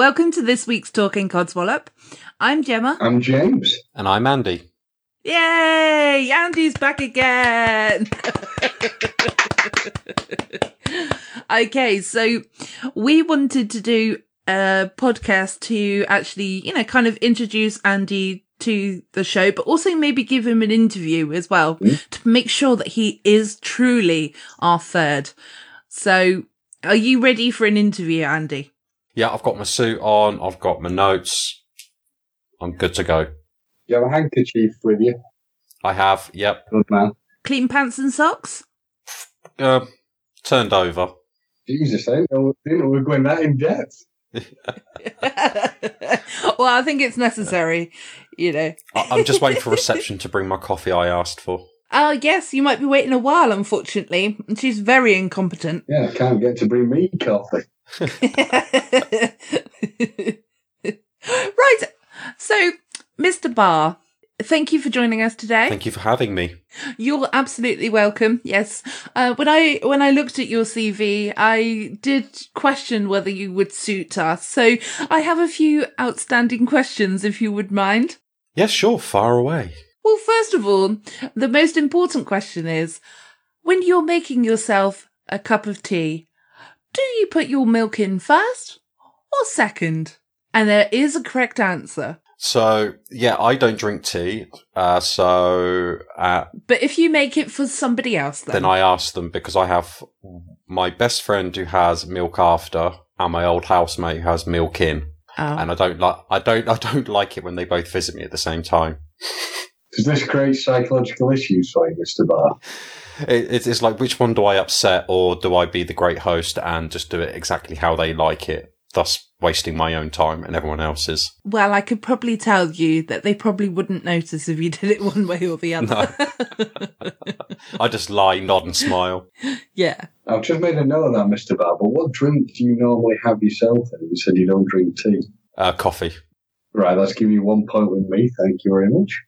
Welcome to this week's Talking Codswallop. I'm Gemma. I'm James. And I'm Andy. Yay! Andy's back again. okay, so we wanted to do a podcast to actually, you know, kind of introduce Andy to the show, but also maybe give him an interview as well Mm. to make sure that he is truly our third. So, are you ready for an interview, Andy? Yeah, I've got my suit on. I've got my notes. I'm good to go. You have a handkerchief with you. I have. Yep. Good man. Clean pants and socks? Uh, turned over. Jesus, I didn't know, didn't know we were going that in depth. well, I think it's necessary, you know. I- I'm just waiting for reception to bring my coffee I asked for. Oh, yes, you might be waiting a while, unfortunately. And she's very incompetent. Yeah, I can't get to bring me coffee. right. So, Mr. Barr, thank you for joining us today. Thank you for having me. You're absolutely welcome. Yes. Uh, when I when I looked at your CV, I did question whether you would suit us. So I have a few outstanding questions, if you would mind. Yes, sure. Far away. Well, first of all, the most important question is when you're making yourself a cup of tea, do you put your milk in first or second? And there is a correct answer. So, yeah, I don't drink tea. Uh, so, uh, But if you make it for somebody else, then, then I ask them because I have my best friend who has milk after and my old housemate who has milk in. Oh. And I don't like, I don't, I don't like it when they both visit me at the same time. Does this create psychological issues for you, Mr. Barr? It, it's- it's like which one do I upset, or do I be the great host and just do it exactly how they like it, thus wasting my own time and everyone else's? Well, I could probably tell you that they probably wouldn't notice if you did it one way or the other. I just lie, nod, and smile. yeah. I've just made a note of that, Mr. Barr, but what drink do you normally have yourself? then? You said you don't drink tea. Uh, coffee. Right, that's giving you one point with me. Thank you very much.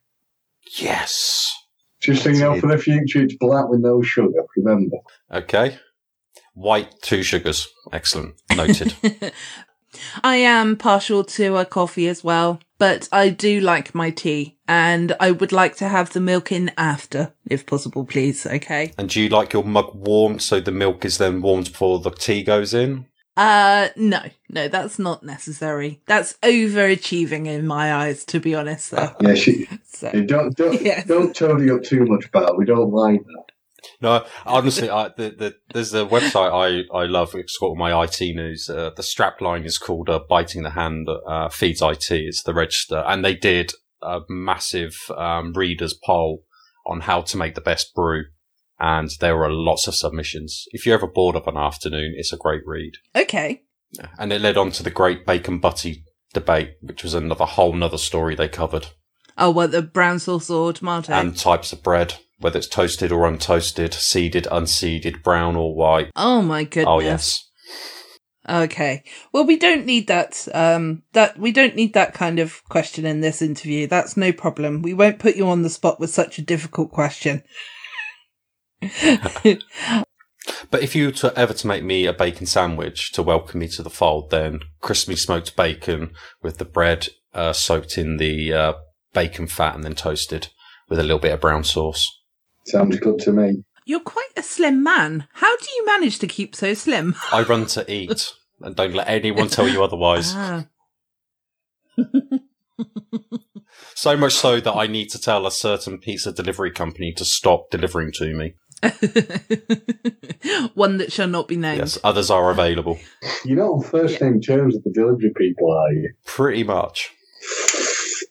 Yes. Just so you know, for the future, it's black with no sugar, remember. Okay. White, two sugars. Excellent. Noted. I am partial to a coffee as well, but I do like my tea and I would like to have the milk in after, if possible, please. Okay. and do you like your mug warmed so the milk is then warmed before the tea goes in? Uh, no, no, that's not necessary. That's overachieving in my eyes, to be honest, though. Yeah, she, So, don't don't Yes. don't toady up too much, Barr. We don't like that. No, honestly, I, the, the, there's a website I, I love. It's got all my IT news. Uh, the strap line is called uh, "Biting the Hand uh, Feeds IT." It's the register, and they did a massive um, readers poll on how to make the best brew, and there were lots of submissions. If you're ever bored of an afternoon, it's a great read. okay. And it led on to the Great Bacon Butty debate, which was another whole nother story they covered, Oh, what, the brown sauce or tomato? and types of bread, whether it's toasted or untoasted, seeded, unseeded, brown or white. oh my goodness. Oh yes. Okay. Well, we don't need that. Um, that we don't need that kind of question in this interview. That's no problem. We won't put you on the spot with such a difficult question. But if you were to ever to make me a bacon sandwich to welcome me to the fold, then crispy smoked bacon with the bread uh, soaked in the uh, bacon fat and then toasted with a little bit of brown sauce. Sounds good to me. You're quite a slim man. How do you manage to keep so slim? I run to eat, and don't let anyone tell you otherwise. Ah. So much so that I need to tell a certain pizza delivery company to stop delivering to me. One that shall not be named. Yes, others are available. You're not on first name terms with the delivery people, are you? Pretty much.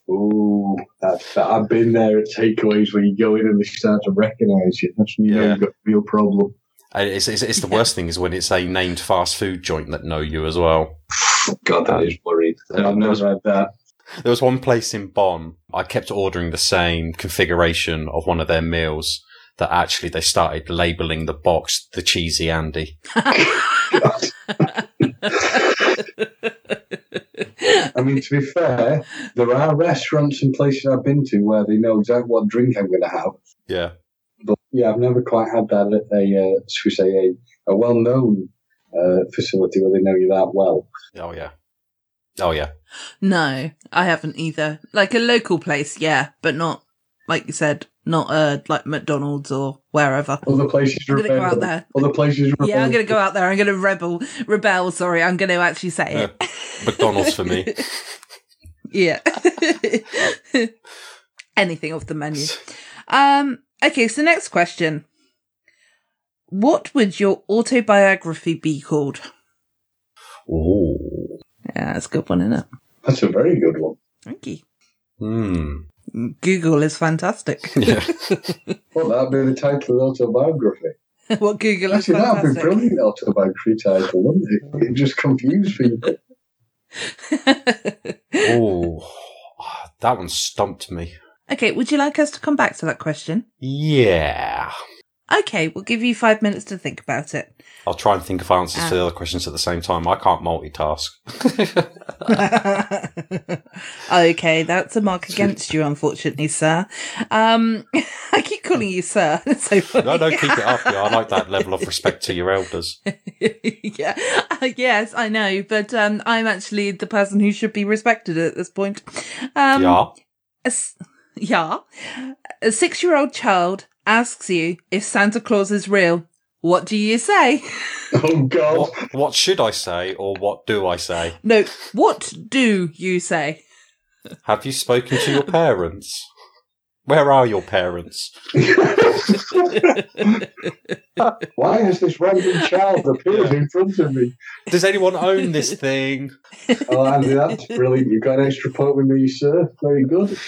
Ooh, that's I've been there at takeaways where you go in and they start to recognise you. That's when you know you've got a real problem. And It's, it's, it's the worst thing is when it's a named fast food joint that know you as well. God, that is worried. Uh, I've never had that. There was one place in Bonn. I kept ordering the same configuration of one of their meals. That actually they started labelling the box the cheesy Andy. I mean, to be fair, there are restaurants and places I've been to where they know exactly what drink I'm going to have. Yeah. But yeah, I've never quite had that at a, uh, should we say, a, a well-known uh, facility where they know you that well. Oh yeah. Oh yeah. No, I haven't either. Like a local place, yeah, but not like you said, not uh like McDonald's or wherever. Other places are I'm gonna go out there. Other places are Yeah, I'm gonna go out there. I'm gonna rebel, rebel. Sorry, I'm gonna actually say Yeah. it. McDonald's for me. Yeah. Anything off the menu. Um. Okay. So next question. What would your autobiography be called? Oh. Yeah, that's a good one, isn't it? That's a very good one. Thank you. Hmm. Google is fantastic. Yeah. Well, that'd be the title of the autobiography. what Google is Actually, that'd be a fantastic. brilliant autobiography title, wouldn't it? It just confuse people. oh, That one stumped me. okay, would you like us to come back to that question? Yeah. Okay, we'll give you five minutes to think about it. I'll try and think of answers to Ah. the other questions at the same time. I can't multitask. okay, that's a mark against you, unfortunately, sir. Um, I keep calling you sir. It's so. No, no, keep it up. Yeah, I like that level of respect to your elders. yeah. Uh, yes, I know, but um, I'm actually the person who should be respected at this point. Um, yeah. a s- yeah. A six-year-old child asks you if Santa Claus is real. What do you say? Oh, God. What, what should I say or what do I say? No, what do you say? Have you spoken to your parents? Where are your parents? Why has this random child appeared in front of me? Does anyone own this thing? Oh, Andy, that's brilliant. You've got an extra point with me, sir. Very good.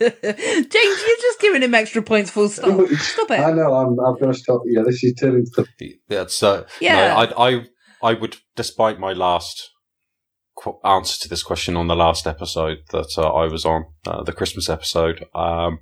James, you're just giving him extra points full stop. Stop it. I know, I'm, I'm going to stop. Yeah, this is turning to That's uh, Yeah. No, I, I, I would, despite my last qu- answer to this question on the last episode that uh, I was on, uh, the Christmas episode, um,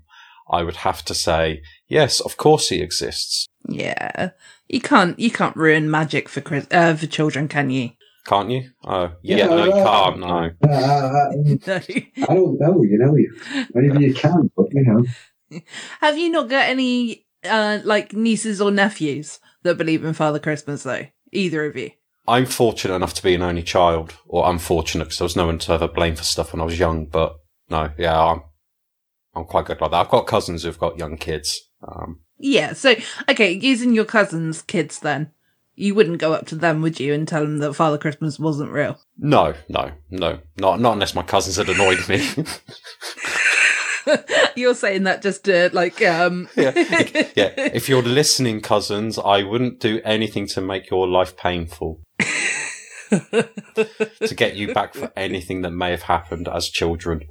I would have to say yes. Of course, he exists. Yeah. You can't you can't ruin magic for Chris, uh, for children, can you? Can't you? Oh, Yeah, yeah, no, you can't. No. Uh, I don't know, you know, you maybe you can, but you know, Have you not got any uh like nieces or nephews that believe in Father Christmas though? Either of you? I'm fortunate enough to be an only child, or unfortunate because there was no one to ever blame for stuff when I was young. But no, yeah, I'm, I'm quite good like that. I've got cousins who've got young kids. Um, Yeah. So okay, using your cousin's kids then. You wouldn't go up to them, would you, and tell them that Father Christmas wasn't real? no, no, no, not not unless my cousins had annoyed me. You're saying that just to like um yeah, yeah. If you're listening, cousins, I wouldn't do anything to make your life painful. to get you back for anything that may have happened as children.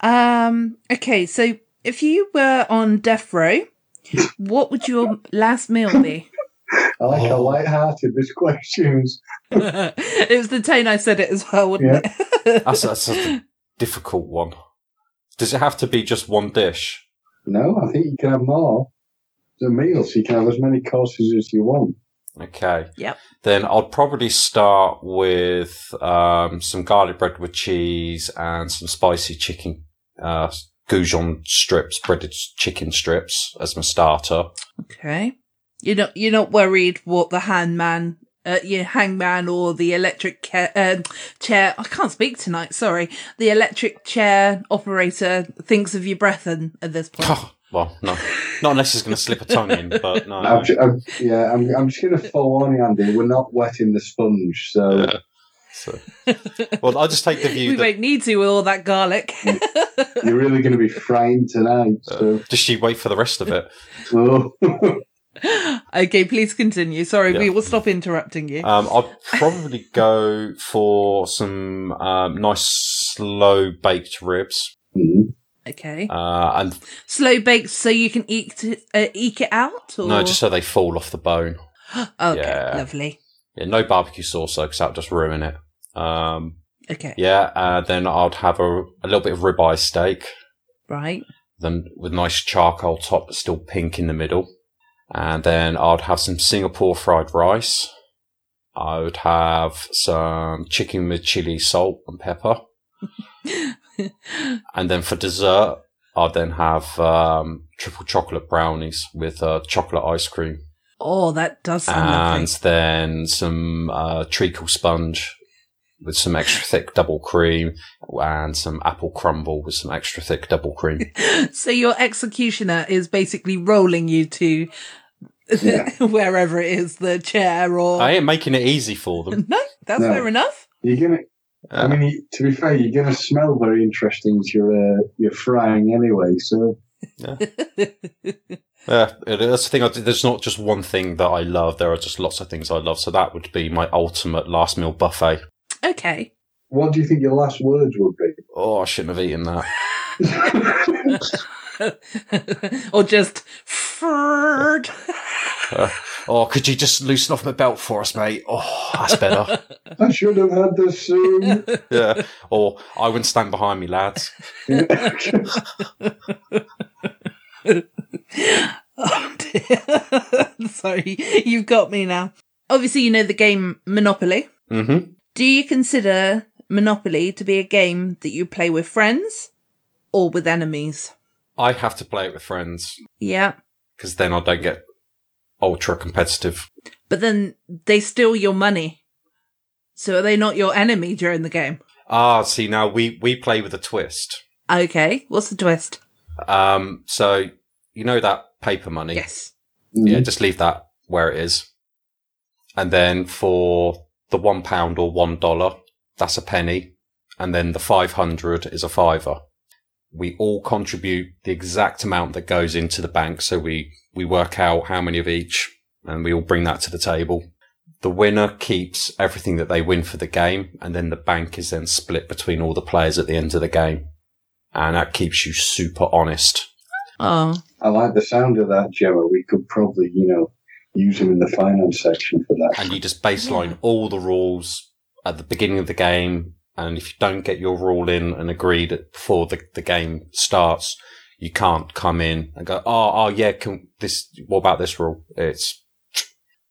um okay, so if you were on death row, what would your last meal be? I like how light-hearted this question is. it was the tone I said it as well, wouldn't it? That's, that's such a difficult one. Does it have to be just one dish? No, I think you can have more. The a meal, so you can have as many courses as you want. Okay. Yep. Then I'd probably start with um, some garlic bread with cheese and some spicy chicken, uh, goujon strips, breaded chicken strips as my starter. Okay. You're not you're not worried what the hangman uh, your hangman or the electric ca- uh, chair I can't speak tonight, sorry. The electric chair operator thinks of your brethren at this point. Oh, Well, no, not unless he's going to slip a tongue in. But no, I'm, ju- I'm, yeah, I'm, I'm just going to forewarn you, Andy. We're not wetting the sponge, so Yeah. So, well, I'll just take the view we that won't need to with all that garlic. you're really going to be fried tonight. So, just you wait for the rest of it. oh. okay, please continue. Sorry, Yeah. we will stop interrupting you. Um, I'd probably go for some um, nice slow baked ribs. Mhm. okay. Uh, and Slow baked so you can eke, it- uh, eke it out? Or? no, just so they fall off the bone. Okay, yeah. lovely. Yeah, no barbecue sauce though, because that would just ruin it. Um, Okay, yeah, uh, then I'd have a, a little bit of ribeye steak, right. then with nice charcoal top, but still pink in the middle. And then I'd have some Singapore fried rice. I would have some chicken with chili, salt, and pepper. And then for dessert, I'd then have um, triple chocolate brownies with uh, chocolate ice cream. Oh, that does sound and lovely. then some uh, treacle sponge with some extra thick double cream and some apple crumble with some extra thick double cream. So your executioner is basically rolling you to Yeah. wherever it is, the chair or. I ain't making it easy for them. No, that's No. fair enough. you're going to. I Uh, mean, to be fair, you're going to smell very interesting as you're, uh, you're frying anyway. So, yeah, it- that's the thing. I, there's not just one thing that I love. There are just lots of things I love. So that would be my ultimate last meal buffet. Okay. what do you think your last words would be? Oh, I shouldn't have eaten that. or just furred. Uh, oh, could you just loosen off my belt for us, mate? Oh, that's better. I should have had this soon. yeah. Or I wouldn't stand behind me, lads. oh dear. Sorry, you've got me now. Obviously, you know the game Monopoly. Mm-hmm. Do you consider Monopoly to be a game that you play with friends or with enemies? I have to play it with friends Yeah. because then I don't get ultra competitive. But then they steal your money. So are they not your enemy during the game? Ah, see, now we, we play with a twist. Okay, what's the twist? Um, so you know that paper money? Yes. Yeah, just leave that where it is. And then for the one pound or one dollar, that's a penny. And then the 500 is a fiver. We all contribute the exact amount that goes into the bank. So we, we work out how many of each and we all bring that to the table. The winner keeps everything that they win for the game. And then the bank is then split between all the players at the end of the game. And that keeps you super honest. Oh, I like the sound of that, Gemma. We could probably, you know, use him in the finance section for that. and you just baseline all the rules at the beginning of the game. And if you don't get your rule in and agreed before the, the game starts, you can't come in and go, oh, oh yeah, can this, what about this rule? It's,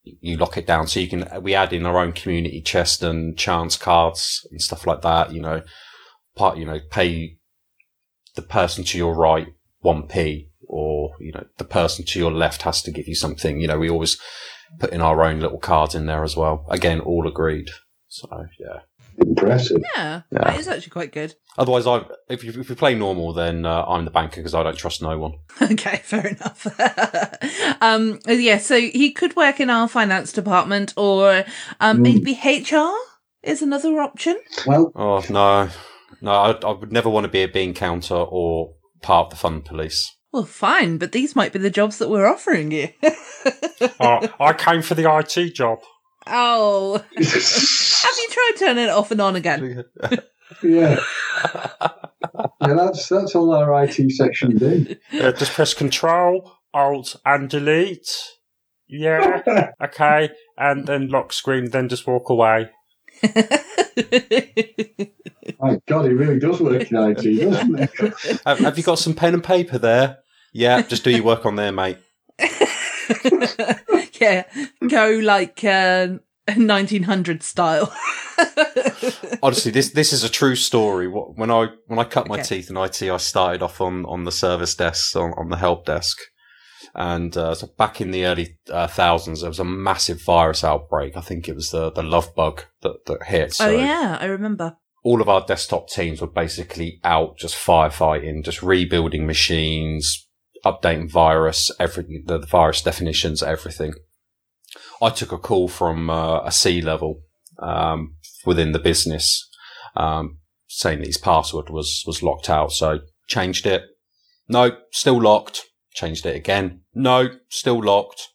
you lock it down. So you can, we add in our own community chest and chance cards and stuff like that, you know, part, you know, pay the person to your right 1p or, you know, the person to your left has to give you something. You know, we always put in our own little cards in there as well. Again, all agreed. So yeah. Impressive. yeah. Yeah. That is actually quite good. Otherwise, I if you, if you play normal, then uh, I'm the banker because I don't trust no one. Okay, fair enough. um, yeah, so he could work in our finance department or um, Mm. maybe HR is another option. Well, Oh no, no, I, I would never want to be a bean counter or part of the fun police. Well, fine, but these might be the jobs that we're offering you. oh, I came for the IT job. oh, have you tried turning it off and on again? yeah. yeah, that's that's all our IT section do. Uh, just press Control, Alt, and Delete. Yeah, okay, and then lock screen. Then just walk away. My God, he really does work in IT, doesn't he? Have, have you got some pen and paper there? Yeah, just do your work on there, mate. yeah, go like uh, 1900 style. Honestly, this this is a true story. Wh- When I when I cut my Okay. teeth in IT, I started off on, on the service desk, on, on the help desk, and uh, so back in the early uh, thousands, there was a massive virus outbreak. I think it was the the love bug that that hit. So oh yeah, I remember. all of our desktop teams were basically out just firefighting, just rebuilding machines, updating virus, everything, the, the virus definitions, everything. I took a call from uh, a C level um, within the business um, saying that his password was was locked out. So changed it. No, still locked. Changed it again. No, still locked.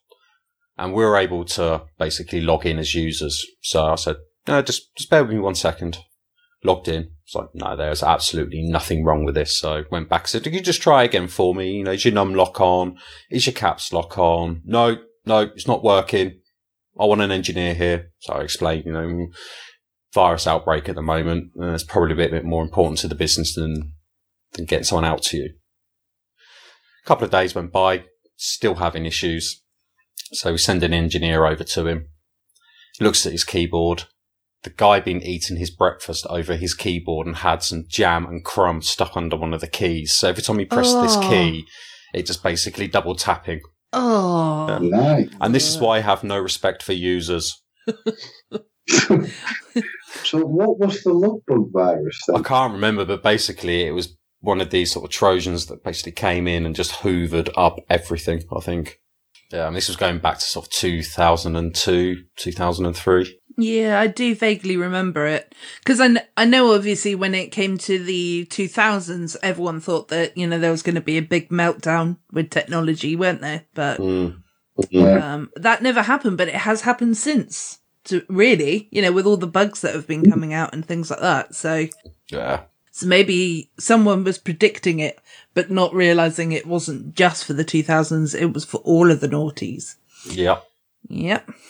And we were able to basically log in as users. So I said, no, just just bear with me one second. Logged in. It's like, no, there's absolutely nothing wrong with this. So I went back. Said, can you just try again for me? You know, is your num lock on? Is your caps lock on? No, no, it's not working. I want an engineer here. So I explained, you know, virus outbreak at the moment. Uh, it's probably a bit, bit more important to the business than, than getting someone out to you. A couple of days went by, still having issues. So we send an engineer over to him. He looks at his keyboard. The guy been eating his breakfast over his keyboard and had some jam and crumbs stuck under one of the keys. So every time he pressed this Oh. key, it just basically double tapping. Oh, Nice. And this is why I have no respect for users. So, what was the love bug virus I can't remember, but basically it was one of these sort of Trojans that basically came in and just hoovered up everything, I think. Yeah, and this was going back to sort of 2002, 2003. yeah, I do vaguely remember it because I, kn- I know obviously when it came to the 2000s, everyone thought that you know there was going to be a big meltdown with technology, weren't there? But Mm. Yeah. um, that never happened. But it has happened since. To really, you know, with all the bugs that have been coming out and things like that. So, Yeah. So maybe someone was predicting it, but not realizing it wasn't just for the 2000s; it was for all of the noughties. Yeah. Yep.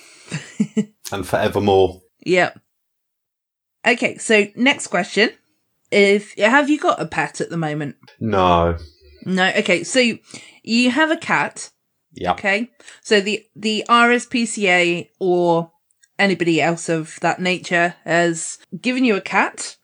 And forevermore. Yep. Okay, so next question. If have you got a pet at the moment? No. No. Okay, so you have a cat. Yeah. Okay. So the the RSPCA or anybody else of that nature has given you a cat.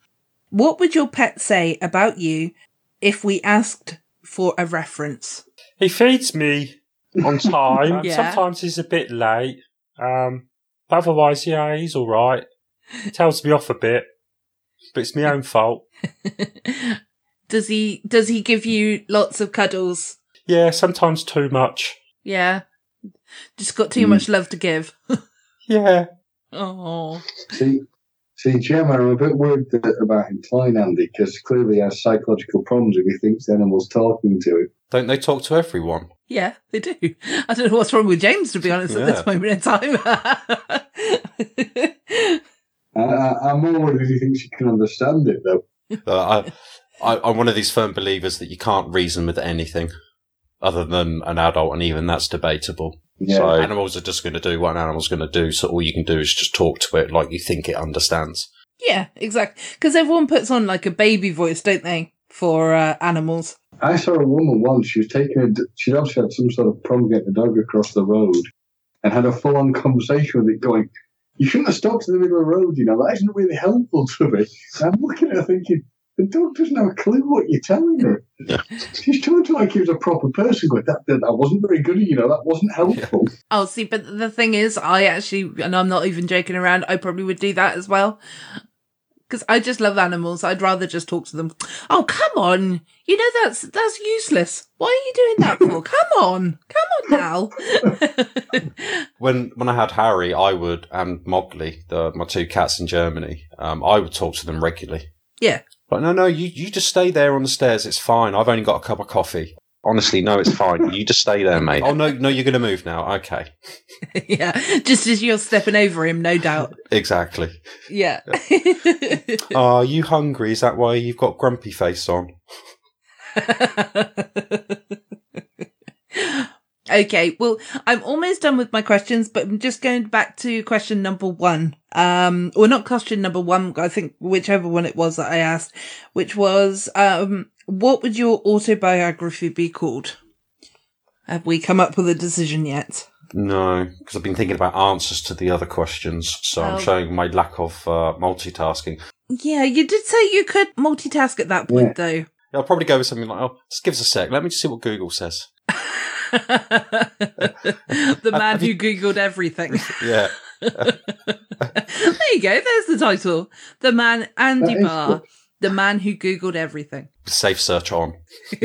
What would your pet say about you if we asked for a reference? He feeds me on time. Yeah. Sometimes he's a bit late. Um, but otherwise, yeah, he's all right. He Tells me off a bit, but it's my own fault. does he does he give you lots of cuddles? Yeah, sometimes too much. Yeah. Just got too much love to give. Yeah. Oh. See, see, Gemma, I'm a bit worried about him Klein Andy because clearly he has psychological problems if he thinks the animal's talking to him. Don't they talk to everyone? Yeah, they do. I don't know what's wrong with James, to be honest, at this moment in time. I, I, I'm more worried if he thinks he can understand it though. Uh, I, I, I'm one of these firm believers that you can't reason with anything other than an adult, and even that's debatable. Yeah. So animals are just going to do what an animal's going to do. So all you can do is just talk to it like you think it understands. yeah, exactly. Because everyone puts on like a baby voice, don't they, for uh, animals? I saw a woman once. She was taking a. She'd obviously had some sort of problem getting a dog across the road, and had a full-on conversation with it, going, "You shouldn't have stopped in the middle of the road. You know that isn't really helpful to me." And I'm looking at her thinking, "The dog doesn't have a clue what you're telling her. She's talking to like he was a proper person. but that, that, that wasn't very good. You know, that wasn't helpful." Oh, see, but the thing is, I actually, and I'm not even joking around, I probably would do that as well. Because I just love animals. I'd rather just talk to them. Oh, come on. You know, that's, that's useless. Why are you doing that for? come on. Come on now. When when I had Harry, I would and Mowgli, the, my two cats in Germany, um, I would talk to them regularly. yeah. But no, no, you you just stay there on the stairs. It's fine. I've only got a cup of coffee. Honestly, no, it's fine. You just stay there, mate. Oh no, no, you're going to move now. Okay, yeah. Just as you're stepping over him, no doubt. exactly. Yeah. Are you hungry? Is that why you've got grumpy face on? okay, well, I'm almost done with my questions, but I'm just going back to question number one. Um, or not question number one, I think whichever one it was that I asked, which was, um, what would your autobiography be called? Have we come up with a decision yet? No, because I've been thinking about answers to the other questions, so Oh. I'm showing my lack of uh, multitasking. Yeah, you did say you could multitask at that point, though. Yeah, I'll probably go with something like, "Oh, just give us a sec. Let me just see what Google says." the man who googled everything. Yeah, there you go. There's the title. The man Andy Barr good. the man who Googled everything. Safe search on.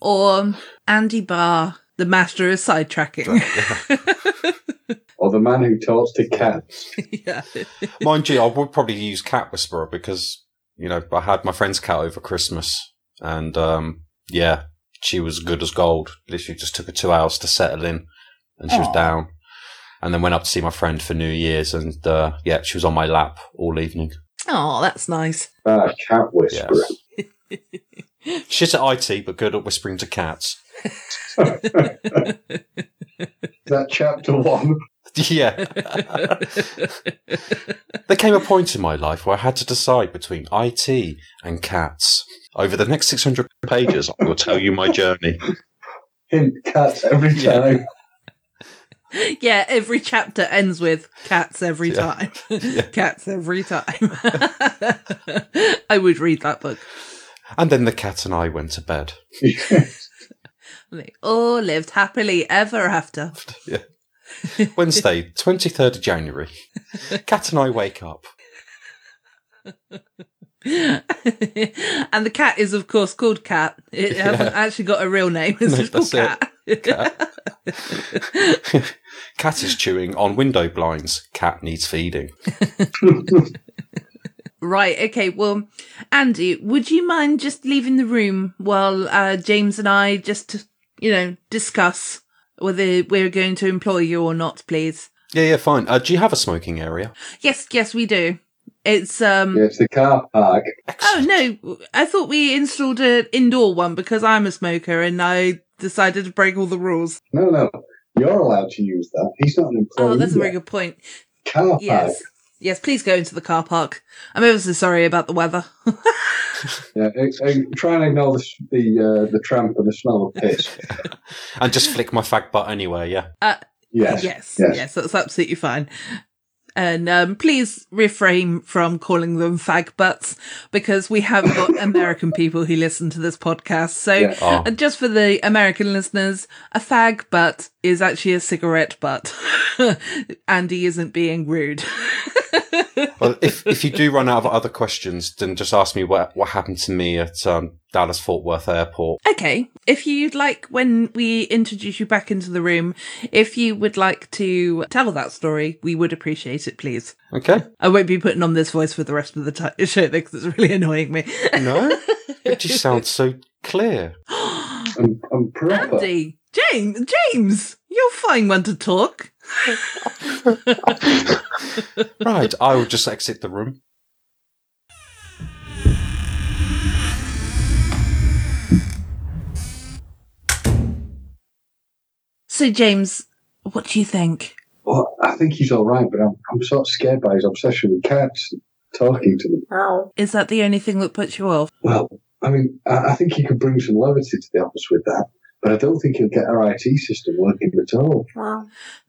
Or Andy Barr, the master of sidetracking. or the man who talks to cats. yeah. Mind you, I would probably use Cat Whisperer because, you know, I had my friend's cat over Christmas and, um, yeah, she was good as gold. Literally just took her two hours to settle in and she was down. And then went up to see my friend for New Year's and, uh, yeah, she was on my lap all evening. Oh, that's nice. Ah, cat whisperer. Shit at IT, but good at whispering to cats. That chapter one. yeah. there came a point in my life where I had to decide between IT and cats. Over the next 600 pages, I will tell you my journey. Hint cats every time. yeah, every chapter ends with cats every Yeah. time. cats every time. I would read that book. And then the cat and I went to bed. They all lived happily ever after. Yeah. Wednesday, 23rd of January. Cat and I wake up. and the cat is, of course, called Cat. It hasn't actually got a real name. It's No, just called that's Cat. Cat is chewing on window blinds. Cat needs feeding. Right. Okay. Well, Andy, would you mind just leaving the room while uh, James and I just, you know, discuss whether we're going to employ you or not, please? Yeah, yeah, fine. Uh, do you have a smoking area? Yes. Yes, we do. It's um. Yeah, it's the car park. Oh no! I thought we installed an indoor one because I'm a smoker and I decided to break all the rules. No, no. You're allowed to use that. He's not an employee. Oh, that's a very good point. Car park. Yes. Yes, please go into the car park. I'm ever so sorry about the weather. Yeah, try and ignore the the, uh, the tramp and the smell of piss. And just flick my fag butt anyway, yeah. Uh, Yes, yes, yes. yes, that's absolutely fine. And um, please refrain from calling them fag butts because we have got American people who listen to this podcast. So, Yeah. Oh. just for the American listeners, a fag butt is actually a cigarette butt. Andy isn't being rude. Well, if if you do run out of other questions, then just ask me what what happened to me at um, Dallas Fort Worth Airport. Okay. If you'd like, when we introduce you back into the room, if you would like to tell that story, we would appreciate it, please. Okay. I won't be putting on this voice for the rest of the ti show because it's really annoying me. No, it just sounds so clear. I'm, I'm proper. Andy, James, James, you're fine one to talk. Right, I will just exit the room. So, James, what do you think? Well, I think he's all right, but I'm, I'm sort of scared by his obsession with cats, and talking to them. Is that the only thing that puts you off? Well, I mean, I, I think he could bring some levity to the office with that, but I don't think he'll get our IT system working at all.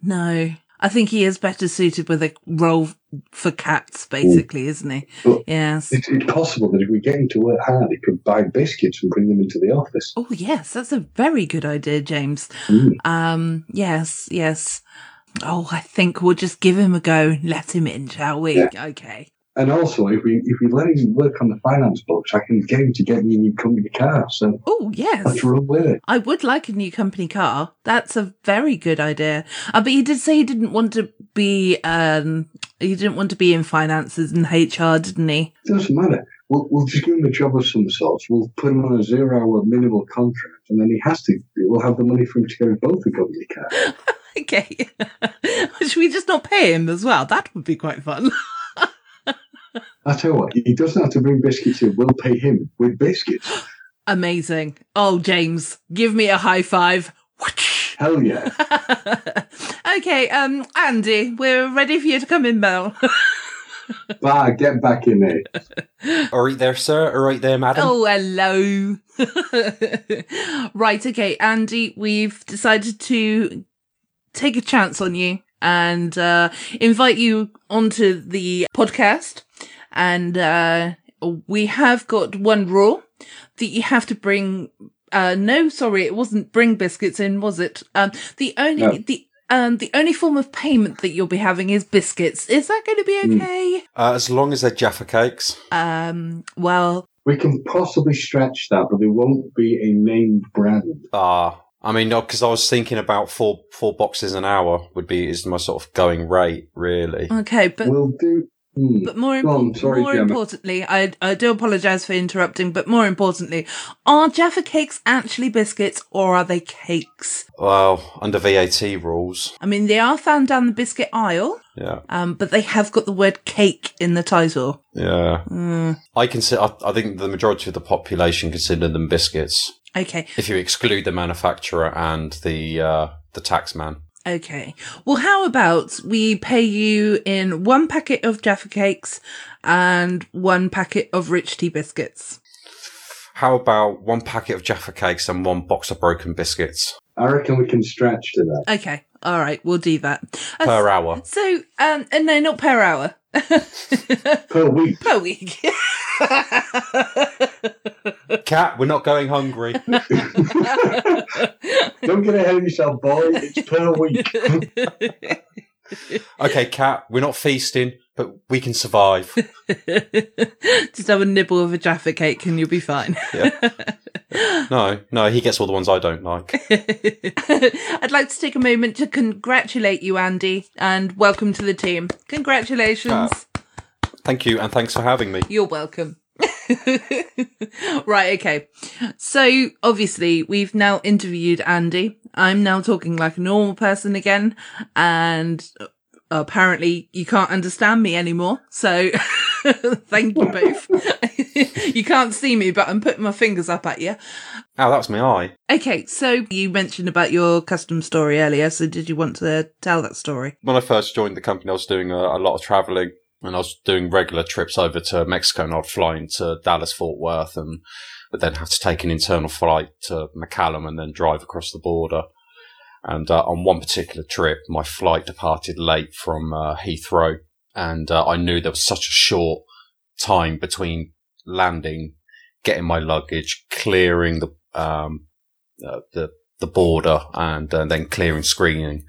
No. I think he is better suited with a role for cats, basically, isn't he? But Yes. it's, it's possible that if we get him to work hard, he could buy biscuits and bring them into the office. Oh, yes, that's a very good idea, James. Mm. Um, yes, yes. Oh, I think we'll just give him a go. and Let him in, shall we? Yeah. Okay. And also, if we if we let him work on the finance books, I can get him to get me a new company car. So Oh, yes. let's run with it. I would like a new company car. That's a very good idea. Uh, but he did say he didn't want to be, um, he didn't want to be in finances and HR, didn't he? It doesn't matter. We'll, we'll just give him a job of some sort. We'll put him on a zero-hour minimal contract, and then he has to. We'll have the money for him to get both a company car. Okay. Should we just not pay him as well? That would be quite fun. I tell you what, he doesn't have to bring biscuits in. We'll pay him with biscuits. Amazing. Oh, James, give me a high five. Hell yeah! okay, um, Andy, we're ready for you to come in, Mel. Bah, get back in there. All right there, sir. All right there, madam. Oh, hello. right, okay, Andy, we've decided to take a chance on you and uh, invite you onto the podcast. And uh, we have got one rule that you have to bring. Uh, no, sorry, it wasn't bring biscuits in, was it? Um, the only No. the um, the only form of payment that you'll be having is biscuits. Is that going to be okay? Uh, as long as they're Jaffa cakes. Um, well, We can possibly stretch that, but there won't be a named brand. Ah, I mean, because I was thinking about four four boxes an hour would be is my sort of going rate, really. okay, but we'll do. Hmm. But more, Go on, sorry, more Gemma. importantly, I, I do apologise for interrupting, but more importantly, are Jaffa cakes actually biscuits or are they cakes? Well, under VAT rules, I mean, they are found down the biscuit aisle, yeah, um, but they have got the word cake in the title. yeah. Mm, I consider. I, I think the majority of the population consider them biscuits. okay, If you exclude the manufacturer and the uh, the tax man. Okay. Well, how about we pay you in one packet of Jaffa cakes and one packet of rich tea biscuits? How about one packet of Jaffa cakes and one box of broken biscuits I reckon we can stretch to that. Okay, all right, we'll do that. Uh, per hour? So, um, uh, no, not per hour. Per week. per week. Cat, we're not going hungry. Don't get ahead of yourself, boy. It's per week. okay, Cat, we're not feasting, but we can survive. Just have a nibble of a Jaffa cake and you'll be fine. No, no, he gets all the ones I don't like. I'd like to take a moment to congratulate you, Andy, and welcome to the team. Congratulations. Thank you, and thanks for having me. You're welcome. right, okay. So obviously we've now interviewed Andy. I'm now talking like a normal person again, and uh, apparently you can't understand me anymore. So thank you both. you can't see me, but I'm putting my fingers up at you. Oh, that was my eye. Okay, so you mentioned about your custom story earlier. So did you want to tell that story? When I first joined the company, I was doing a, a lot of traveling and I was doing regular trips over to Mexico and I'd fly into Dallas, Fort Worth and would then have to take an internal flight to McAllen and then drive across the border. And uh, on one particular trip, my flight departed late from uh, Heathrow and uh, I knew there was such a short time between landing, getting my luggage, clearing the, um, uh, the, the border and uh, then clearing screening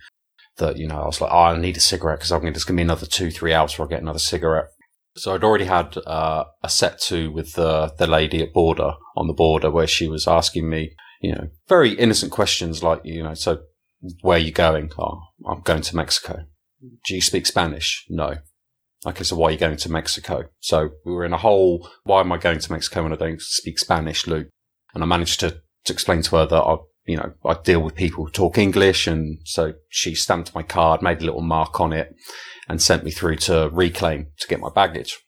that, you know, I was like, oh, I need a cigarette because I'm going to, it's going to be another two, three hours before I get another cigarette. So I'd already had uh, a set to with the, the lady at border on the border where she was asking me, you know, very innocent questions like, you know, so where are you going? Oh, I'm going to Mexico. Do you speak Spanish? No. Okay, so why are you going to Mexico? So we were in a whole, why am I going to Mexico when I don't speak Spanish, Lou? And I managed to, to explain to her that I, you know, I deal with people who talk English. And so she stamped my card, made a little mark on it and sent me through to reclaim to get my baggage.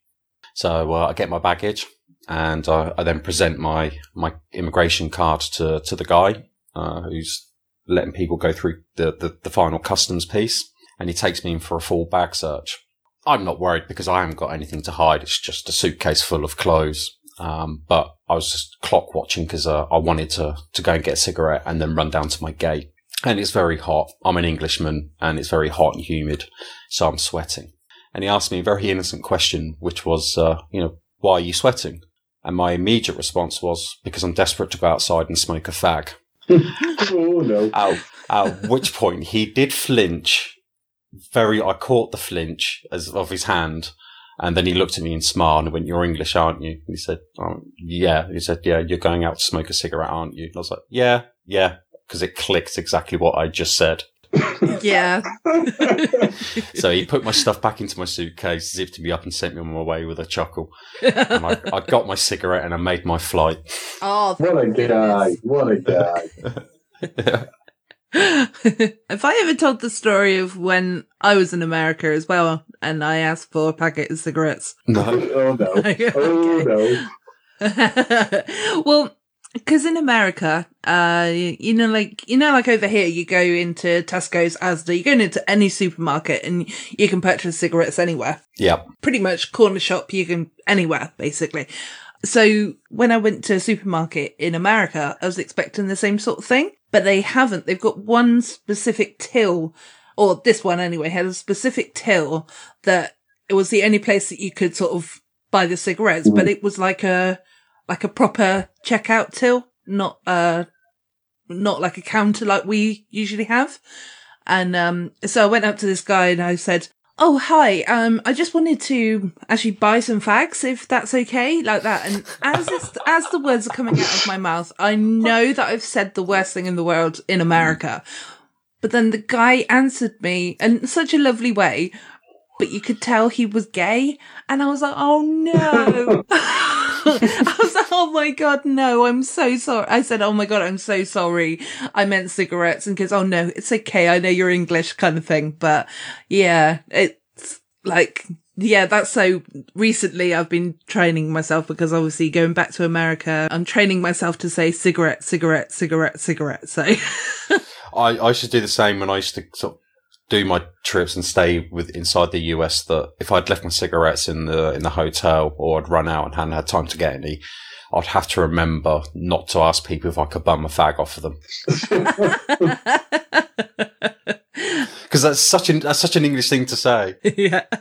So uh, I get my baggage and I, I then present my, my immigration card to, to the guy, uh, who's letting people go through the, the, the final customs piece. And he takes me in for a full bag search. I'm not worried because I haven't got anything to hide. It's just a suitcase full of clothes. Um, but I was just clock watching because uh, I wanted to, to go and get a cigarette and then run down to my gate. And it's very hot. I'm an Englishman and it's very hot and humid. So I'm sweating. And he asked me a very innocent question, which was, uh, you know, why are you sweating? And my immediate response was because I'm desperate to go outside and smoke a fag. oh no. At, at which point he did flinch. Very, I caught the flinch as of his hand. And then he looked at me and smiled and went, you're English, aren't you? And he said, oh, yeah. He said, yeah, you're going out to smoke a cigarette, aren't you? And I was like, yeah, yeah. Cause it clicked exactly what I just said. Yeah. So he put my stuff back into my suitcase, zipped me up and sent me on my way with a chuckle. And I, I got my cigarette and I made my flight. oh, What a guy. What a guy. Have I ever told the story of when I was in America as well and I asked for a packet of cigarettes? No. Oh no. Okay. Oh no. well, because in America, uh, you know, like, you know, like over here, you go into Tesco's, Asda, you go into any supermarket and you can purchase cigarettes anywhere. Yeah, Pretty much corner shop, you can anywhere, basically. So when I went to a supermarket in America, I was expecting the same sort of thing, but they haven't. They've got one specific till, or this one anyway, had a specific till that it was the only place that you could sort of buy the cigarettes, but it was like a, like a proper checkout till, not, uh, not like a counter like we usually have. And um, so I went up to this guy and I said, "Oh, hi. Um, I just wanted to actually buy some fags, if that's okay, like that." And as as the words are coming out of my mouth, I know that I've said the worst thing in the world in America. But then the guy answered me in such a lovely way, but you could tell he was gay, and I was like, "Oh no." Oh my god, no, I'm so sorry. I said, oh my god, I'm so sorry. I meant cigarettes and goes, oh no, it's okay. I know you're English kind of thing. But yeah, it's like, yeah, that's so recently I've been training myself because obviously going back to America, I'm training myself to say cigarette, cigarette, cigarette, cigarette. So I, I should do the same when I used to sort of do my trips and stay with inside the US that if I'd left my cigarettes in the in the hotel or I'd run out and hadn't had time to get any, I'd have to remember not to ask people if I could bum a fag off of them. Because that's such an that's such an English thing to say. yeah.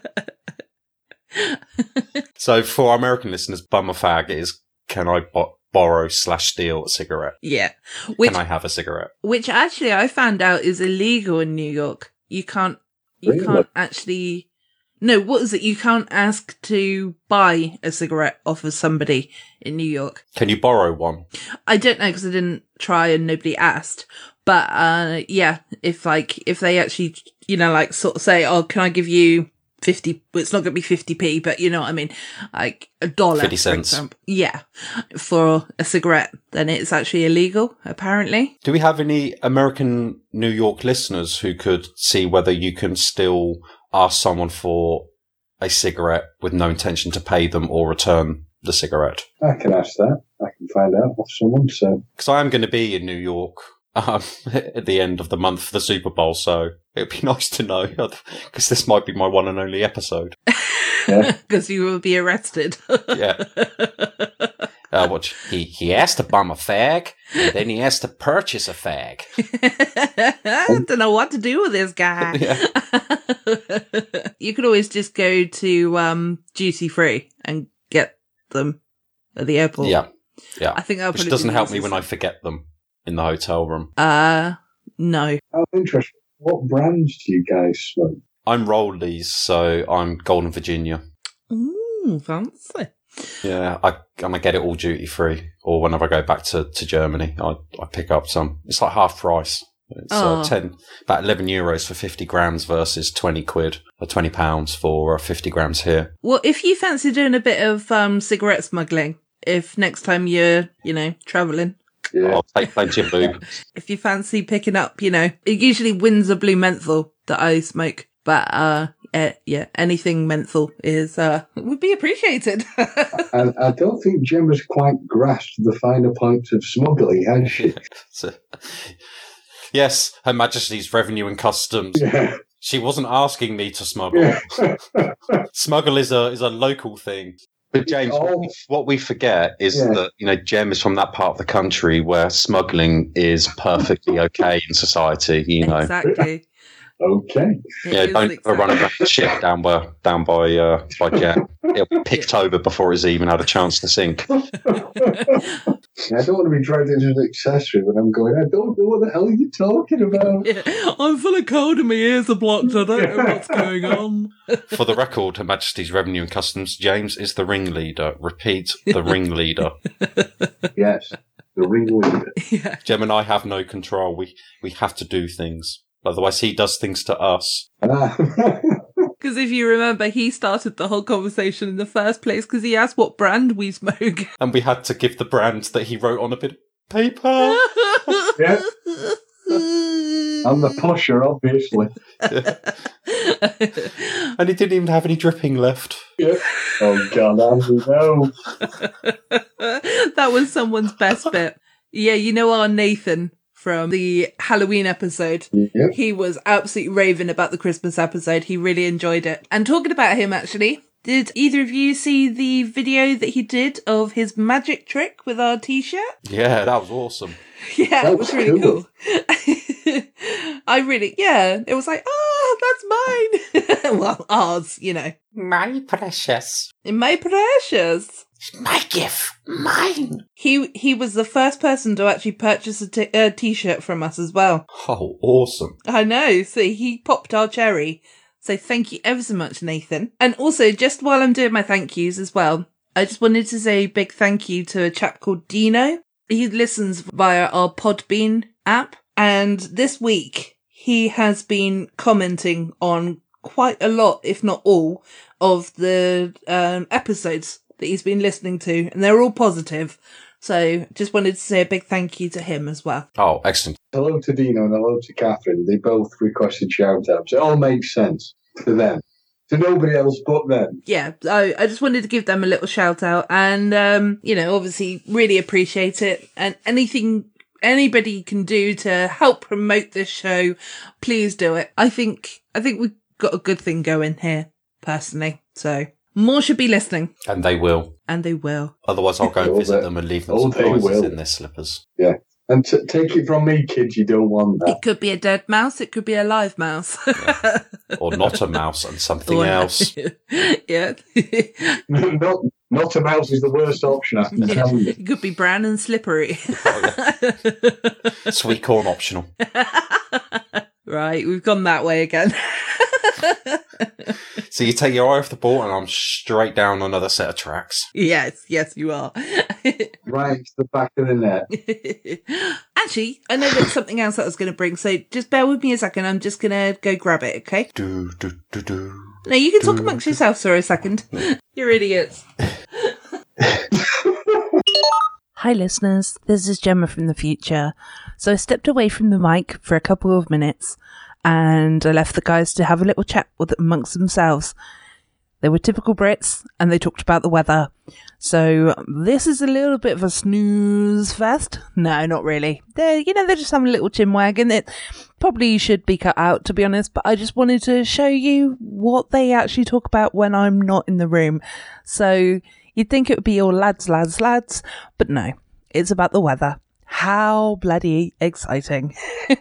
So for our American listeners, bum a fag is can I bo- borrow slash steal a cigarette? Yeah. Which, can I have a cigarette? which actually I found out is illegal in New York. You can't, you Really? can't actually, no, what is it? You can't ask to buy a cigarette off of somebody in New York. Can you borrow one? I don't know because I didn't try and nobody asked. But, uh, yeah, if like, if they actually, you know, like sort of say, oh, can I give you 50, well, it's not going to be 50p, but you know what I mean? Like a dollar. 50 for cents. example. Yeah. For a cigarette, then it's actually illegal, apparently. Do we have any American New York listeners who could see whether you can still ask someone for a cigarette with no intention to pay them or return the cigarette? I can ask that. I can find out off someone. So Because I am going to be in New York um, at the end of the month for the Super Bowl, so it'd be nice to know because this might be my one and only episode. Because you will be arrested. Yeah. Uh, what he he has to bum a fag, and then he has to purchase a fag. I don't know what to do with this guy. you could always just go to um, duty free and get them at the airport. Yeah, yeah. I think that'll Which doesn't help me when I forget them in the hotel room. Uh, no. oh, interesting. What brands do you guys smoke? I'm Rollies, so I'm Golden Virginia. Ooh, fancy. Yeah, I, am gonna get it all duty free, or whenever I go back to, to Germany, I I pick up some. It's like half price. It's Oh. uh, ten about eleven euros for fifty grams versus twenty quid or twenty pounds for uh, fifty grams here. Well, if you fancy doing a bit of um, cigarette smuggling, if next time you're, you know, traveling, Yeah. I'll take plenty of lube. if you fancy picking up, you know, it usually wins a blue menthol that I smoke. But uh eh, yeah, anything menthol is uh would be appreciated. And I don't think Jem has quite grasped the finer points of smuggling, has she? Yes, Her Majesty's Revenue and Customs. Yeah. She wasn't asking me to smuggle. Yeah. Smuggle is a is a local thing. But James, what we, what we forget is Yeah. that you know Jem is from that part of the country where smuggling is perfectly okay in society. You know, exactly. Okay. It yeah, is don't exactly- run around the ship down by down by uh, by Jem. It'll be picked over before it's even had a chance to sink. I don't want to be dragged into an accessory when I'm going, I don't know what the hell you're talking about. Yeah, I'm full of cold and my ears are blocked. I don't know what's going on. For the record, Her Majesty's Revenue and Customs, James is the ringleader. Repeat, the ringleader. Yes, the ringleader. Yeah. Jem and I have no control. We we have to do things. Otherwise, he does things to us. Because if you remember, he started the whole conversation in the first place because he asked what brand we smoke. And we had to give the brand that he wrote on a bit of paper. Yeah. I'm the pusher, obviously. and he didn't even have any dripping left. Yeah. Oh, God, Andrew, no. that was someone's best bit. Yeah, you know our Nathan from the Halloween episode. Yep. He was absolutely raving about the Christmas episode. He really enjoyed it. And talking about him, actually, did either of you see the video that he did of his magic trick with our t-shirt? Yeah, that was awesome. Yeah, That it was was really cool. cool. I really, yeah, it was like, oh, that's mine. well, ours, you know. My precious. My precious. My gift, mine. He he was the first person to actually purchase a t- a t-shirt from us as well. Oh, awesome. I know. So he popped our cherry. So thank you ever so much, Nathan. And also, just while I'm doing my thank yous as well, I just wanted to say a big thank you to a chap called Dino. He listens via our Podbean app. And this week, he has been commenting on quite a lot, if not all, of the um, episodes that he's been listening to. And they're all positive. So just wanted to say a big thank you to him as well. Oh, excellent. Hello to Dino and hello to Catherine. They both requested shout outs. It all makes sense to them. To nobody else but them. yeah, I, I just wanted to give them a little shout out and, um, you know, obviously really appreciate it and anything anybody can do to help promote this show, please do it. I think, I think we've got a good thing going here, personally. So more should be listening And they will. and they will. Otherwise, I'll go and Oh, visit them and leave them oh, they surprises will. in their slippers. Yeah. And t- take it from me, kids, you don't want that. It could be a dead mouse. It could be a live mouse. Or not a mouse and something Or- else. yeah. not, not a mouse is the worst option, I can tell you. it could be brown and slippery. Oh, Sweet corn optional. right. We've gone that way again. So you take your eye off the ball and I'm straight down another set of tracks. yes. Yes, you are. Right to the back of the net. Actually, I know there's something else that I was going to bring, so just bear with me a second. I'm just going to go grab it, okay? Do, do, do, do. No, you can talk amongst yourselves for a second. You're idiots. Hi, listeners. This is Gemma from the future. So I stepped away from the mic for a couple of minutes and I left the guys to have a little chat with amongst themselves. They were typical Brits and they talked about the weather. So this is a little bit of a snooze fest. No, not really. They're, you know, they're just having a little chin wagon. It probably should be cut out, to be honest, but I just wanted to show you what they actually talk about when I'm not in the room. So you'd think it would be all lads, lads, lads, but no, it's about the weather. How bloody exciting.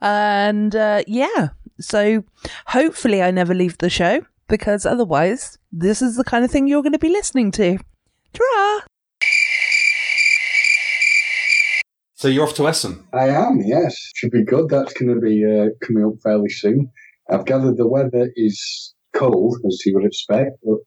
and uh, yeah, so hopefully I never leave the show because otherwise, this is the kind of thing you're going to be listening to. Ta So you're off to Essen. I am, yes. Should be good. That's going to be uh, coming up fairly soon. I've gathered the weather is cold, as you would expect, but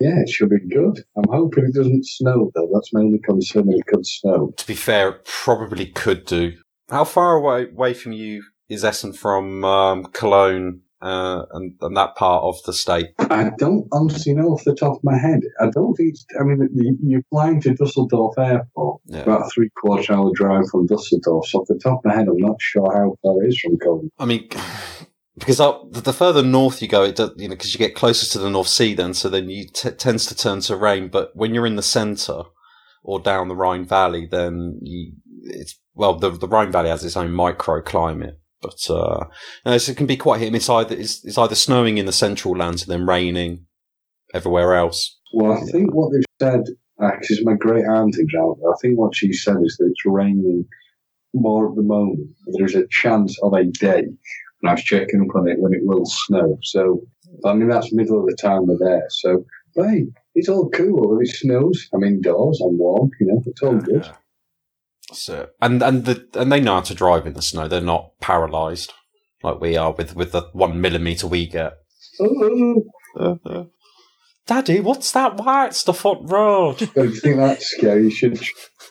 yeah, it should be good. I'm hoping it doesn't snow, though. That's my only concern that it could snow. To be fair, it probably could do. How far away, away from you is Essen from um, Cologne uh, and, and that part of the state? I don't honestly know off the top of my head. I don't think I mean, you- you're flying to Dusseldorf Airport, Yeah. about a three quarter hour drive from Dusseldorf. So off the top of my head, I'm not sure how far it is from Cologne. I mean, because up, the further north you go, it does, you know, because you get closer to the North Sea, then so then you t- tends to turn to rain. But when you're in the centre or down the Rhine Valley, then you, it's well, the the Rhine Valley has its own microclimate, but uh, no, so it can be quite hit. It's either it's, it's either snowing in the central lands and then raining everywhere else. Well, I think what they've said, because my great aunt there, I think what she said is that it's raining more at the moment. There's a chance of a day, and I was checking up on it when it will snow. So, I mean, that's middle of the time of there. So, hey, it's all cool. If it snows, I'm indoors, I'm warm, you know, it's all good. So and and the and they know how to drive in the snow. They're not paralysed like we are with with the one millimeter we get. Oh, oh, oh. Daddy, what's that white stuff on road? don't you think that's scary? You should.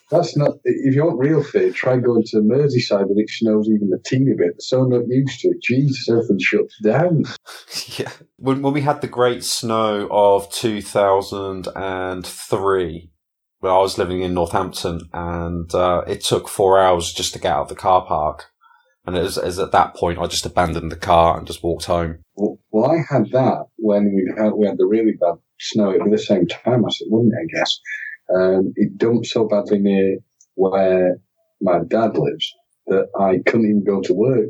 That's not. If you want real fear, try going to Merseyside when it snows even a teeny bit. So not used to it. Jesus, everything shuts down. yeah. When when we had the great snow of two thousand and three, where I was living in Northampton, and uh, it took four hours just to get out of the car park. And it was, it was at that point I just abandoned the car and just walked home. Well, well, I had that when we had we had the really bad snow at the same time. I said, wouldn't it, I guess? Um, it dumped so badly near where my dad lives that I couldn't even go to work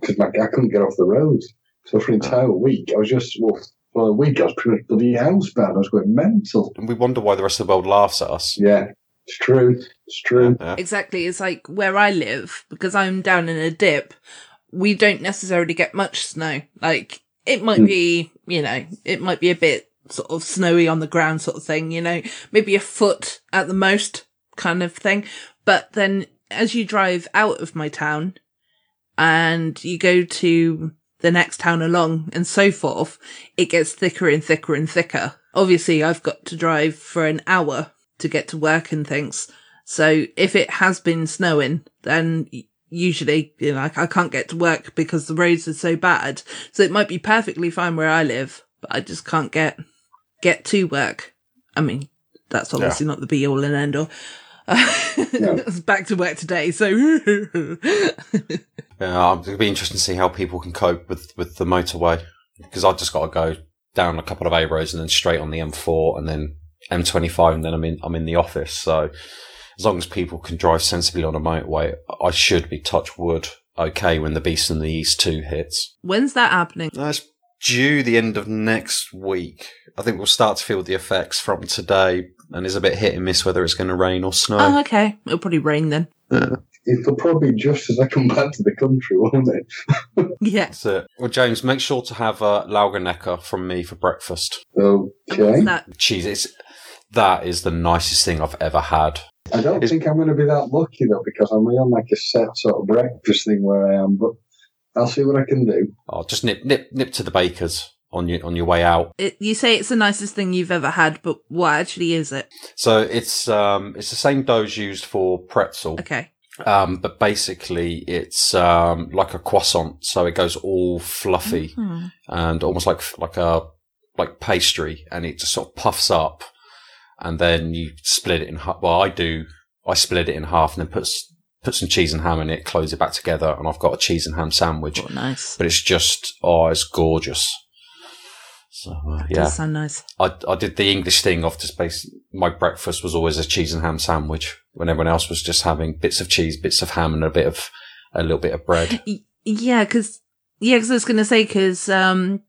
because my, I couldn't get off the road. So for an entire week, I was just well, for a week I was pretty much bloody housebound. I was going mental. And we wonder why the rest of the world laughs at us. Yeah, it's true. It's true. Yeah. Exactly. It's like where I live, because I'm down in a dip, we don't necessarily get much snow. Like, it might Hmm. be, you know, it might be a bit sort of snowy on the ground sort of thing, you know, maybe a foot at the most kind of thing. But then as you drive out of my town and you go to the next town along and so forth, it gets thicker and thicker and thicker. Obviously, I've got to drive for an hour to get to work and things. So if it has been snowing, then usually, you know, I, I can't get to work because the roads are so bad. So it might be perfectly fine where I live, but I just can't get, get to work. I mean, that's obviously not the be all and end all. It's back to work today, so Yeah, um, it'll be interesting to see how people can cope with, with the motorway because I've just got to go down a couple of A roads and then straight on the M4 and then M25 and then I'm in I'm in the office. So as long as people can drive sensibly on a motorway, I should be touch wood okay when the Beast in the East two hits. when's that happening? That's due the end of next week. I think we'll start to feel the effects from today, and it's a bit hit and miss whether it's going to rain or snow. Oh, okay. It'll probably rain then. It'll probably just as I come back to the country, won't it? Yeah. That's it. Well, James, make sure to have uh, Laugernecker from me for breakfast. And Okay. what's that? Cheese, it's that is the nicest thing I've ever had. I don't think I'm going to be that lucky though, because I'm on like a set sort of breakfast thing where I am. But I'll see what I can do. Oh, just nip, nip, nip to the baker's on your on your way out. It, you say it's the nicest thing you've ever had, but what actually is it? So it's um it's the same dough used for pretzel. Okay. Um, but basically it's um like a croissant, so it goes all fluffy Hmm. and almost like like a like pastry, and it just sort of puffs up, and then you split it in half. Well, I do. I split it in half and then put put some cheese and ham in it, close it back together, and I've got a cheese and ham sandwich. Oh, nice. But it's just oh, it's gorgeous. So uh, yeah, Does sound nice. I, I did the English thing of just base. My breakfast was always a cheese and ham sandwich when everyone else was just having bits of cheese, bits of ham, and a bit of a little bit of bread. Yeah, because yeah, 'cause I was going to say because um,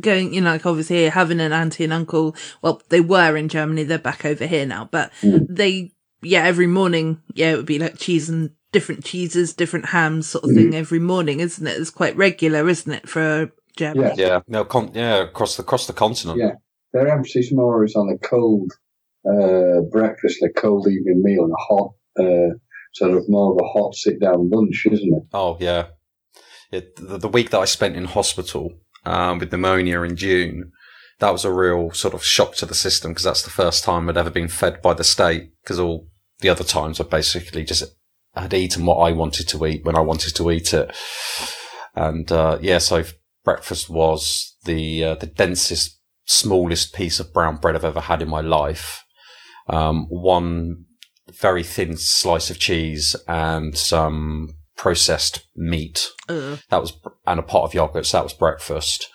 going you know like obviously having an auntie and uncle. Well, they were in Germany. They're back over here now, but they yeah every morning yeah it would be like cheese and different cheeses, different hams sort of thing every morning, isn't it? It's quite regular, isn't it, for Germany? Yeah. yeah, no, con- yeah, across the across the continent. Yeah. Their emphasis more is on a cold uh, breakfast, a cold evening meal, and a hot, uh, sort of more of a hot sit down lunch, isn't it? Oh yeah, it, the, the week that I spent in hospital um, with pneumonia in June, that was a real sort of shock to the system because that's the first time I'd ever been fed by the state. Because all the other times I basically just had eaten what I wanted to eat when I wanted to eat it, and uh, yeah, so breakfast was the uh, the densest, smallest piece of brown bread I've ever had in my life. Um, one very thin slice of cheese and some processed meat. Ugh. That was, and a pot of yogurt. So that was breakfast.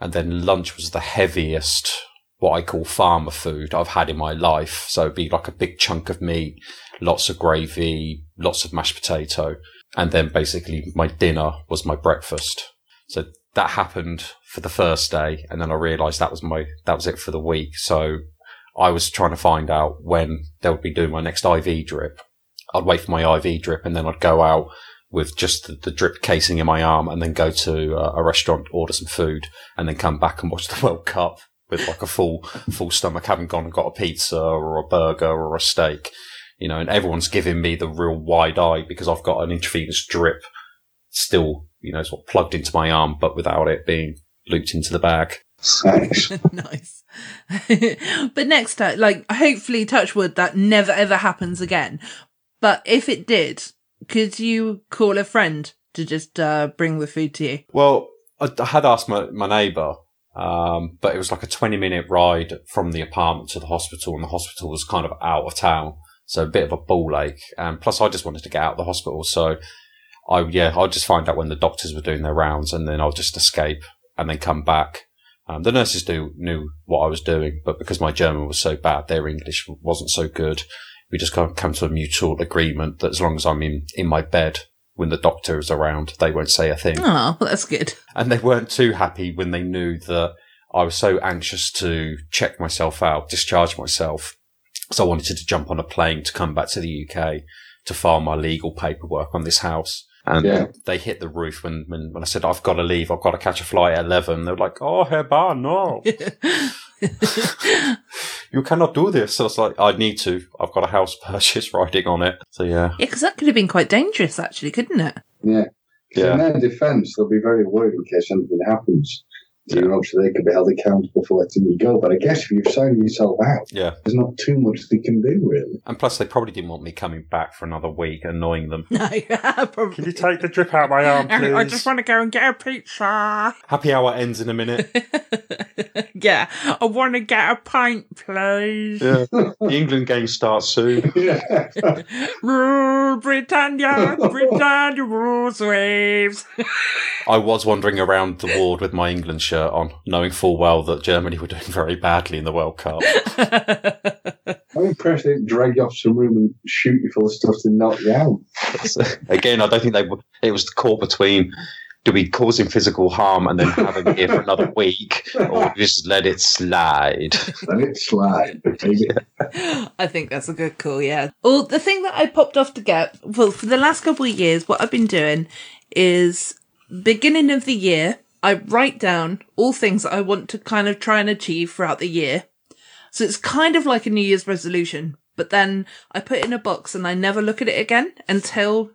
And then lunch was the heaviest, what I call farmer food I've had in my life. So it'd be like a big chunk of meat, lots of gravy, lots of mashed potato. And then basically my dinner was my breakfast. So that happened for the first day. And then I realized that was my, that was it for the week. So I was trying to find out when they would be doing my next IV drip. I'd wait for my IV drip and then I'd go out with just the, the drip casing in my arm and then go to uh, a restaurant, order some food and then come back and watch the World Cup with like a full, full stomach, having gone and got a pizza or a burger or a steak, you know, and everyone's giving me the real wide eye because I've got an intravenous drip still, you know, sort of plugged into my arm, but without it being looped into the bag. Nice. nice. but next time, like, hopefully, touch wood, that never ever happens again. But if it did, could you call a friend to just uh, bring the food to you? Well, I, had asked my, my neighbour, um, but it was like a 20 minute ride from the apartment to the hospital, and the hospital was kind of out of town. So a bit of a ball ache. And plus, I just wanted to get out of the hospital. So I, yeah, I'd just find out when the doctors were doing their rounds, and then I'll just escape and then come back. Um, the nurses knew, knew what I was doing, but because my German was so bad, their English wasn't so good. We just kind of come to a mutual agreement that as long as I'm in, in my bed when the doctor is around, they won't say a thing. Oh, well, that's good. And they weren't too happy when they knew that I was so anxious to check myself out, discharge myself. So I wanted to jump on a plane to come back to the UK to file my legal paperwork on this house. And Yeah. they hit the roof when, when, when I said, I've got to leave, I've got to catch a flight at 11. They were like, oh, Herr Bahn, no. you cannot do this. So I was like, I need to. I've got a house purchase riding on it. So yeah. Yeah, because that could have been quite dangerous, actually, couldn't it? Yeah. 'Cause Yeah. In their defence, they'll be very worried in case anything happens. You know, so they could be held accountable for letting you go. But I guess if you've signed yourself out, Yeah. there's not too much they can do, really. And plus, they probably didn't want me coming back for another week, annoying them. No, probably. Can you take the drip out my arm, please? I just want to go and get a pizza. Happy hour ends in a minute. yeah, I want to get a pint, please. Yeah. the England game starts soon. Yeah. Rule Britannia, Britannia rules waves. I was wandering around the ward with my England shirt on, knowing full well that Germany were doing very badly in the World Cup. I'm impressed they didn't drag you off some room and shoot you full of stuff to knock you out. Again, I don't think they. were- It was the call between do we cause him physical harm and then have him here for another week, or just let it slide? Let it slide. baby. I think that's a good call, yeah. Well, the thing that I popped off to get, well, for the last couple of years, what I've been doing is beginning of the year, I write down all things that I want to kind of try and achieve throughout the year. So it's kind of like a New Year's resolution, but then I put it in a box and I never look at it again until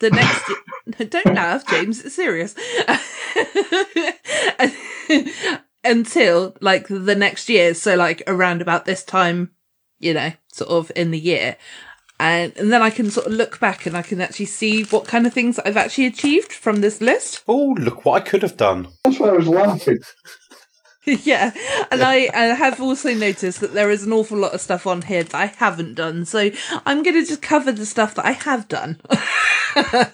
the next. Don't laugh, James. It's serious. until like the next year. So like around about this time, you know, sort of in the year. And, and then I can sort of look back and I can actually see what kind of things I've actually achieved from this list. Oh, look what I could have done. That's why I was laughing. yeah. And I, I have also noticed that there is an awful lot of stuff on here that I haven't done. So I'm going to just cover the stuff that I have done.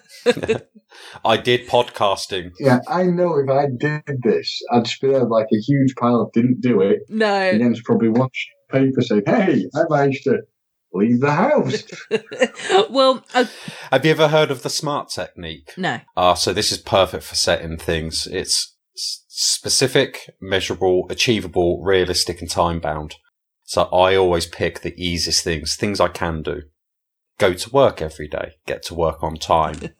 I did podcasting. Yeah, I know if I did this, I'd spare like a huge pile of didn't do it. No. And no. then it's probably one sheet of paper saying, hey, I managed to leave the house. well, uh, Have you ever heard of the SMART technique? no. Ah, so this is perfect for setting things. It's s- specific, measurable, achievable, realistic, and time bound. So I always pick the easiest things, things I can do. Go to work every day, get to work on time.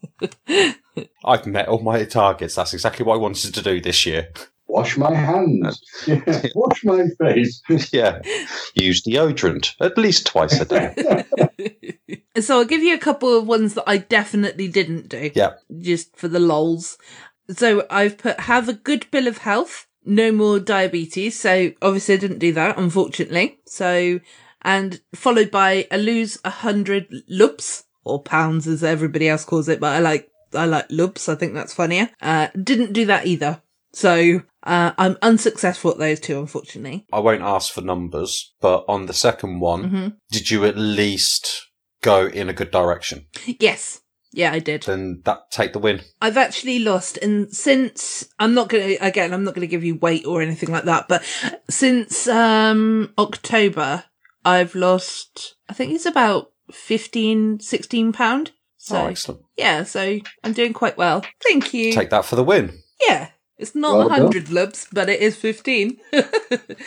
I've met all my targets. That's exactly what I wanted to do this year. Wash my hands. Yeah, wash my face. yeah. Use deodorant at least twice a day. So I'll give you a couple of ones that I definitely didn't do. Yeah. Just for the lols. So I've put have a good bill of health, no more diabetes. So obviously I didn't do that, unfortunately. So, and followed by a lose a hundred loops or pounds as everybody else calls it, but I like, I like loops. I think that's funnier. Uh, didn't do that either. So, uh, I'm unsuccessful at those two, unfortunately. I won't ask for numbers, but on the second one, Mhm. did you at least go in a good direction? Yes. Yeah, I did. Then that take the win. I've actually lost, and since I'm not going to again, I'm not going to give you weight or anything like that, but since um October, I've lost. I think it's about 15, 16 pound. So oh, excellent. yeah, so I'm doing quite well. Thank you. Take that for the win. yeah, it's not a Well done. hundred lubs, but it is fifteen.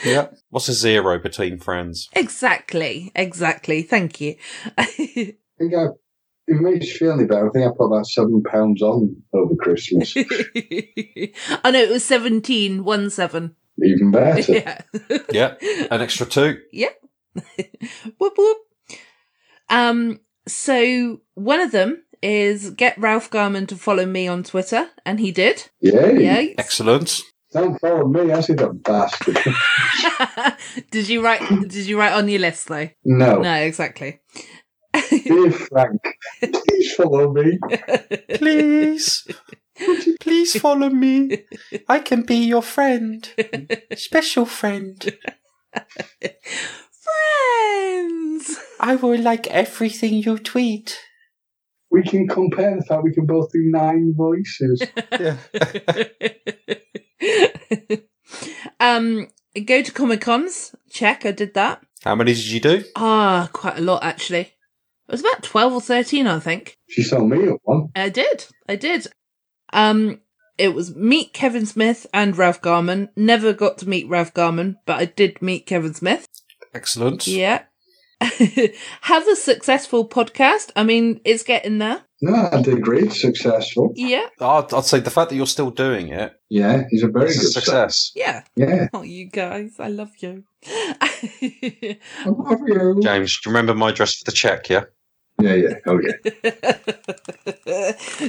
Yeah. What's a zero between friends? exactly, exactly. Thank you. I think I, it makes you feel any better. I think I put about seven pounds on over Christmas. I know it was seventeen, one seven. Even better. Yeah. Yeah. An extra two. Yeah. whoop whoop. Um, so one of them is get Ralph Garman to follow me on Twitter, and he did. Yay. Yeah. Excellent. Don't follow me. I see that bastard. did you write? Did you write on your list though? No. No, exactly. Dear Frank, please follow me. Please. Would you please follow me. I can be your friend. Special friend. Friends. I will like everything you tweet. We can compare the fact we can both do nine voices. um, go to Comic Cons. Check. I did that. How many did you do? Ah, quite a lot actually. It was about twelve or thirteen, I think. She saw me at one. I did. I did. Um, it was meet Kevin Smith and Ralph Garman. Never got to meet Ralph Garman, but I did meet Kevin Smith. Excellent. Yeah. Have a successful podcast. I mean, it's getting there. No, I did great. Successful. Yeah. I'd, I'd say the fact that you're still doing it Yeah, he's a very good a success. Yeah. Yeah. Oh, you guys, I love you. I love you. James, do you remember my dress for the check? Yeah. Yeah, yeah. Oh, yeah.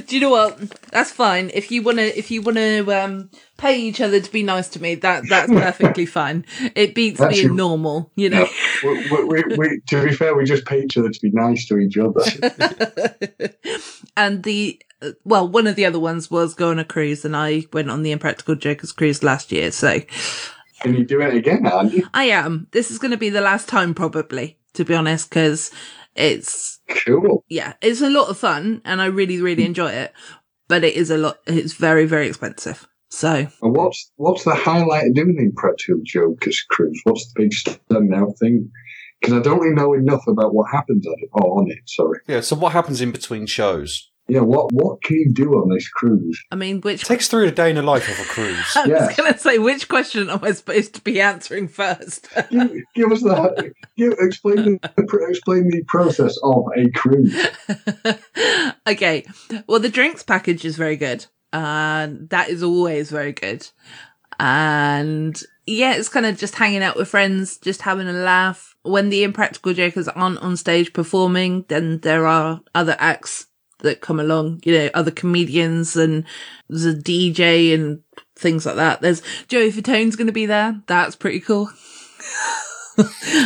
Do you know what? That's fine. If you wanna, if you wanna um, pay each other to be nice to me, that that's perfectly fine. It beats That's being normal, you know. we, we, we, we, to be fair, we just pay each other to be nice to each other. and the well, one of the other ones was go on a cruise, and I went on the Impractical Jokers cruise last year. So Can you do it again, aren't you? I am. This is going to be the last time, probably, to be honest, because it's Cool. yeah, it's a lot of fun, and I really, really hmm. enjoy it. But it is a lot. It's very, very expensive. So what's what's the highlight of doing the Impractical Jokers cruise? What's the big standout thing? Because I don't really know enough about what happens on it. Oh, on it, sorry. Yeah. So what happens in between shows? Yeah, what what can you do on this cruise? I mean, which Takes through a day in the life of a cruise. I Yeah. was going to say, which question am I supposed to be answering first? Give, give us that. give, explain the explain the process of a cruise. okay. Well, the drinks package is very good. And that is always very good. And yeah, it's kind of just hanging out with friends, just having a laugh. When the Impractical Jokers aren't on stage performing, then there are other acts that come along, you know, other comedians and there's a DJ and things like that. There's Joey Fatone's going to be there. That's pretty cool.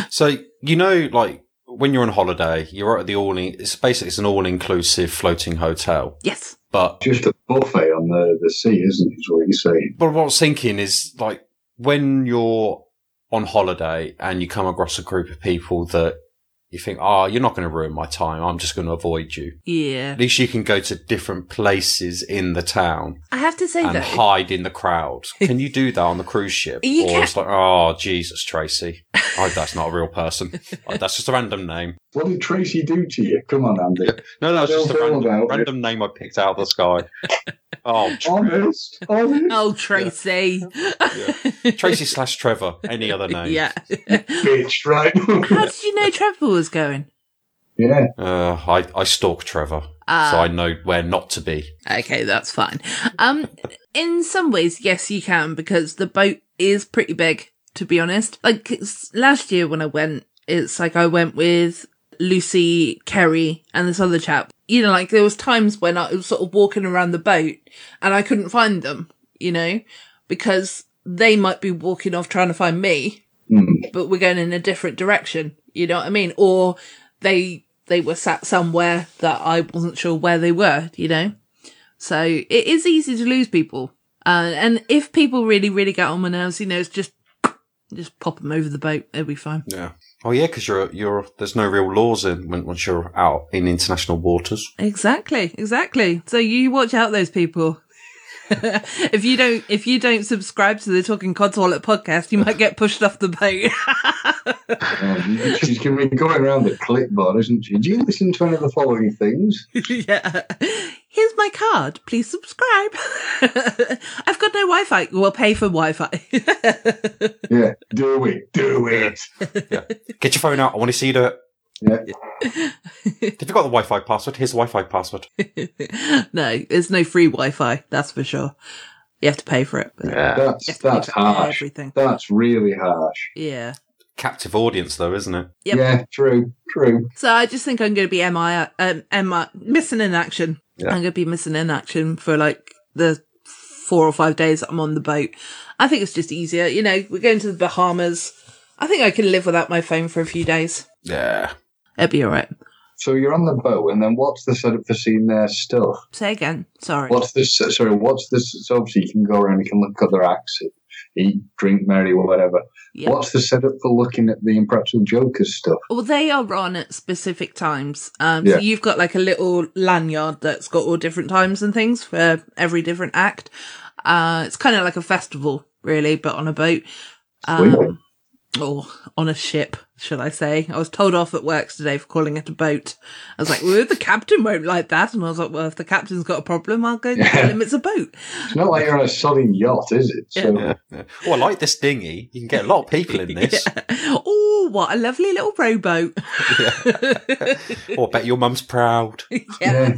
So you know, like when you're on holiday, you're at the all. In it's basically it's an all-inclusive floating hotel. Yes. But Just a buffet on the, the sea, isn't it? Is what you're saying. but what I was thinking is like when you're on holiday and you come across a group of people that you think, oh, you're not going to ruin my time. I'm just going to avoid you. Yeah. At least you can go to different places in the town I have to say and though, hide in the crowd. Can you do that on the cruise ship? You or can- it's like, oh, Jesus, Tracy. Oh, that's not a real person. Oh, that's just a random name. What did Tracy do to you? Come on, Andy. No, no, it's just a random, random name I picked out of the sky. Oh, Tr- Honest, honest. oh Tracy. Tracy slash Trevor. Any other name? yeah. bitch, right? How did you know Trevor was going? yeah. Uh, I, I stalk Trevor, Ah. so I know where not to be. Okay, that's fine. Um, in some ways, yes, you can because the boat is pretty big. To be honest, like last year when I went, it's like I went with Lucy, Kerry, and this other chap. You know, like there was times when I was sort of walking around the boat and I couldn't find them. You know, because they might be walking off trying to find me, Mm. but we're going in a different direction. You know what I mean? Or they they were sat somewhere that I wasn't sure where they were. You know. So it is easy to lose people. Uh, and if people really, really get on my nerves, you know, it's just, just pop them over the boat. They'll be fine. Yeah. Oh yeah, because you're you're there's no real laws in when once you're out in international waters. Exactly. Exactly. So you watch out those people. if you don't, if you don't subscribe to the Talking Codswallop podcast, you might get pushed off the boat. Um, she's going to be going around the clipboard, isn't she? Do you listen to any of the following things? yeah. Here's my card. Please subscribe. I've got no Wi-Fi. We'll pay for Wi-Fi. Yeah, do it, do it. Yeah. Get your phone out. I want to see the. Yeah. If you've got the Wi-Fi password, here's the Wi-Fi password. no, there's no free Wi-Fi. That's for sure. You have to pay for it. but- That's You have to pay that's harsh. Everything. That's really harsh. Yeah. Captive audience, though, isn't it? Yep. Yeah, true, true. So I just think I'm going to be MI, um, MI, missing in action. Yeah. I'm going to be missing in action for like the four or five days that I'm on the boat. I think it's just easier. You know, we're going to the Bahamas. I think I can live without my phone for a few days. Yeah. It'll be all right. So you're on the boat, and then what's the setup for seeing their stuff? Say again. Sorry. What's this? Sorry, what's this? So obviously you can go around, you can look at other acts, eat, drink, merry, or whatever. Yeah. What's the setup for looking at the Impractical Jokers stuff? Well, they are on at specific times. Um, Yeah. So you've got like a little lanyard that's got all different times and things for every different act. Uh, it's kind of like a festival, really, but on a boat. Um, or on a ship. Should I say. I was told off at work today for calling it a boat. I was like, well, the captain won't like that. And I was like, well, if the captain's got a problem, I'll go Yeah. tell him it's a boat. It's not like you're on a sodding yacht, is it? So, Yeah, yeah. Oh, I like this dinghy. You can get a lot of people in this. Oh, what a lovely little rowboat. Oh, I bet your mum's proud. yeah.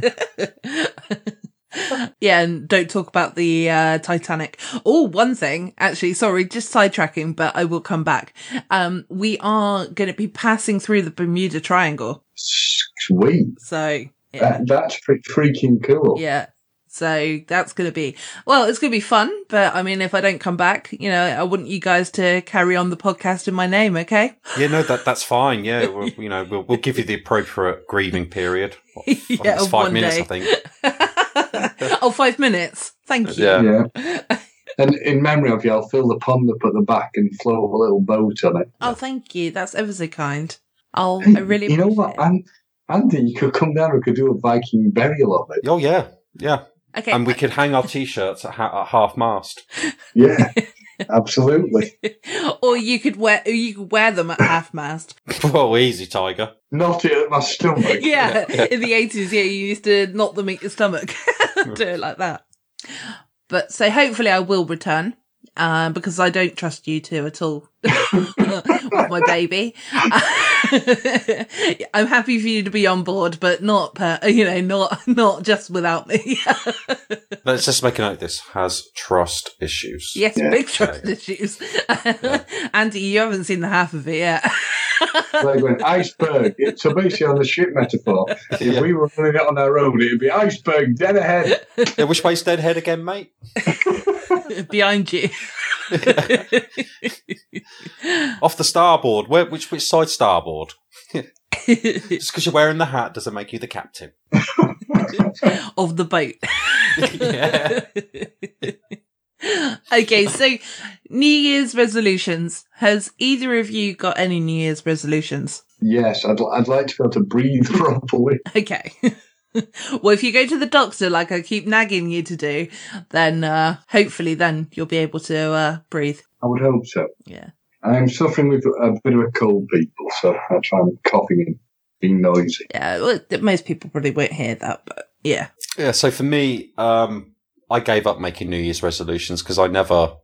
yeah, and don't talk about the uh, Titanic. Oh, one thing, actually, sorry, just sidetracking, but I will come back. Um, we are going to be passing through the Bermuda Triangle. sweet. So, yeah. That, that's pretty freaking cool. Yeah. So that's going to be, well, it's going to be fun. But I mean, if I don't come back, you know, I want you guys to carry on the podcast in my name. Okay. Yeah, no, that that's fine. Yeah, we'll, you know, we'll we'll give you the appropriate grieving period. What, I Yeah, five one minutes, day. I think. Oh, five minutes. Thank you. Yeah. Yeah. And in memory of you, I'll fill the pond up at the back and float a little boat on it. Oh, thank you. That's ever so kind. I'll, I really you know what, An- Andy, you could come down we could do a Viking burial of it. Oh yeah, yeah. Okay. And we could hang our t-shirts at, ha- at half mast. Yeah, absolutely. or you could wear, you could wear them at half mast. oh, easy, Tiger. Not it at my stomach. yeah. In the 80s, yeah, you used to knock them at your stomach. Do it like that. But so hopefully I will return. Uh, because I don't trust you two at all with my baby. I'm happy for you to be on board, but not, per, you know, not not just without me. Let's just make a note. This has trust issues. yes, Yeah. big trust issues. Andy, you haven't seen the half of it yet. Like when iceberg. It- So basically, on the ship metaphor, if Yeah. we were running it on our own, it'd be iceberg dead ahead. Yeah, which way's dead ahead again, mate? Behind you. Off the starboard. Where? Which which side starboard? Just because you're wearing the hat doesn't make you the captain. of the boat. yeah. okay, so New Year's resolutions. Has either of you got any New Year's resolutions? Yes, I'd, I'd like to be able to breathe properly. Okay. well, if you go to the doctor, like I keep nagging you to do, then uh, hopefully then you'll be able to uh, breathe. I would hope so. Yeah. I'm suffering with a bit of a cold, people, so that's why I'm coughing and being noisy. Yeah, well, most people probably won't hear that, but yeah. Yeah, so for me, um, I gave up making New Year's resolutions because I never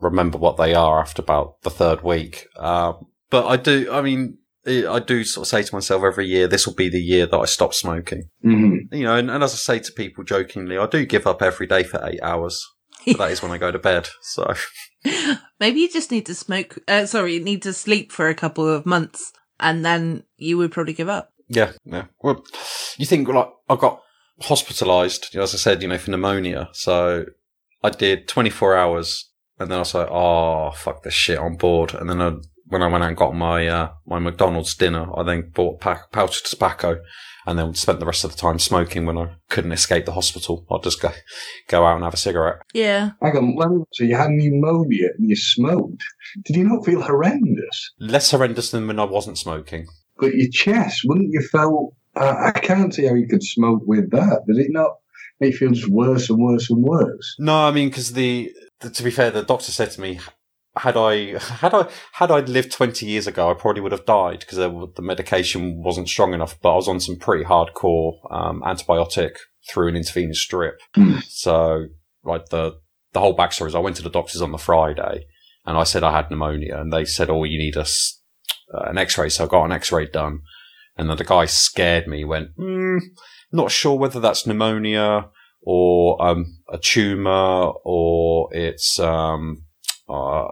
remember what they are after about the third week. Um, but I do, I mean, I do sort of say to myself every year, this will be the year that I stop smoking. Mm-hmm. You know, and, and as I say to people jokingly, I do give up every day for eight hours. But that is when I go to bed. So Maybe you just need to smoke, uh, sorry, you need to sleep for a couple of months and then you would probably give up. yeah, yeah. Well, you think like I got hospitalised, you know, as I said, you know, for pneumonia. So I did 24 hours, and then I was like, oh fuck this shit on board. And then I, when I went out and got my uh, my McDonald's dinner, I then bought a pack, pouch of tobacco, and then spent the rest of the time smoking when I couldn't escape the hospital. I'd just go go out and have a cigarette. Yeah. Hang on, let so you had pneumonia and you smoked. Did you not feel horrendous? Less horrendous than when I wasn't smoking. But your chest, wouldn't you feel? Uh, I can't see how you could smoke with that. Did it not make you feel just worse and worse and worse? No, I mean because the, the to be fair, the doctor said to me, had I had I had I lived twenty years ago, I probably would have died because the medication wasn't strong enough. But I was on some pretty hardcore um, antibiotic through an intravenous strip. Hmm. So, like the the whole backstory is, I went to the doctors on the Friday, and I said I had pneumonia, and they said, "Oh, you need a uh, an X-ray." So I got an X-ray done, and then the guy scared me. Went, mm, not sure whether that's pneumonia or um, a tumor or it's um, uh,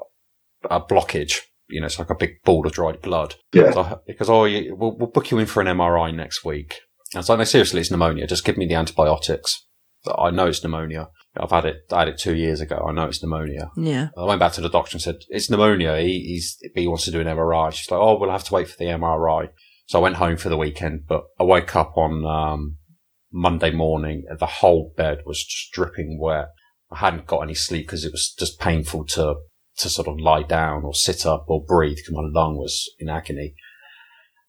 a blockage. You know, it's like a big ball of dried blood. Yeah. So, because oh, we'll, we'll book you in for an MRI next week. And it's like, no, seriously, it's pneumonia. Just give me the antibiotics. I know it's pneumonia. I've had it. I had it two years ago. I know it's pneumonia. Yeah. I went back to the doctor and said, it's pneumonia. He, he's, he wants to do an MRI. She's like, oh, we'll have to wait for the MRI. So I went home for the weekend, but I woke up on, um, Monday morning. and The whole bed was just dripping wet. I hadn't got any sleep because it was just painful to, to sort of lie down or sit up or breathe because my lung was in agony.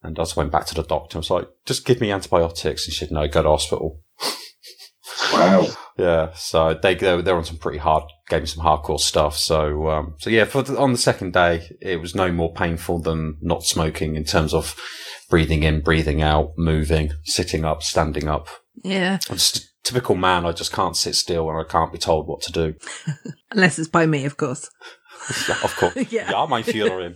And I just went back to the doctor. I was like, just give me antibiotics. And she said, no, go to hospital. Wow. Yeah, so they they're, they're on some pretty hard, gave me some hardcore stuff. So um, so yeah, for the, on the second day, it was no more painful than not smoking in terms of breathing in, breathing out, moving, sitting up, standing up. Yeah. I'm just a typical man. I just can't sit still and I can't be told what to do. Unless it's by me, of course. Yeah, of course. Yeah. ja, mein Führerin.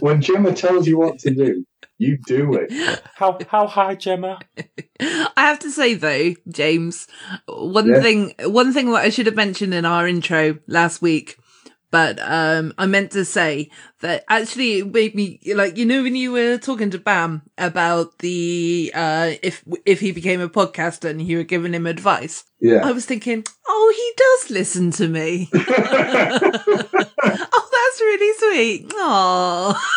When Gemma tells you what to do, you do it. How how high, Gemma? I have to say though, James, one Yeah. thing, one thing that I should have mentioned in our intro last week, but um, I meant to say that actually it made me like you know when you were talking to Bam about the uh if if he became a podcaster and you were giving him advice, Yeah, I was thinking, oh, he does listen to me. oh, that's really sweet. Oh.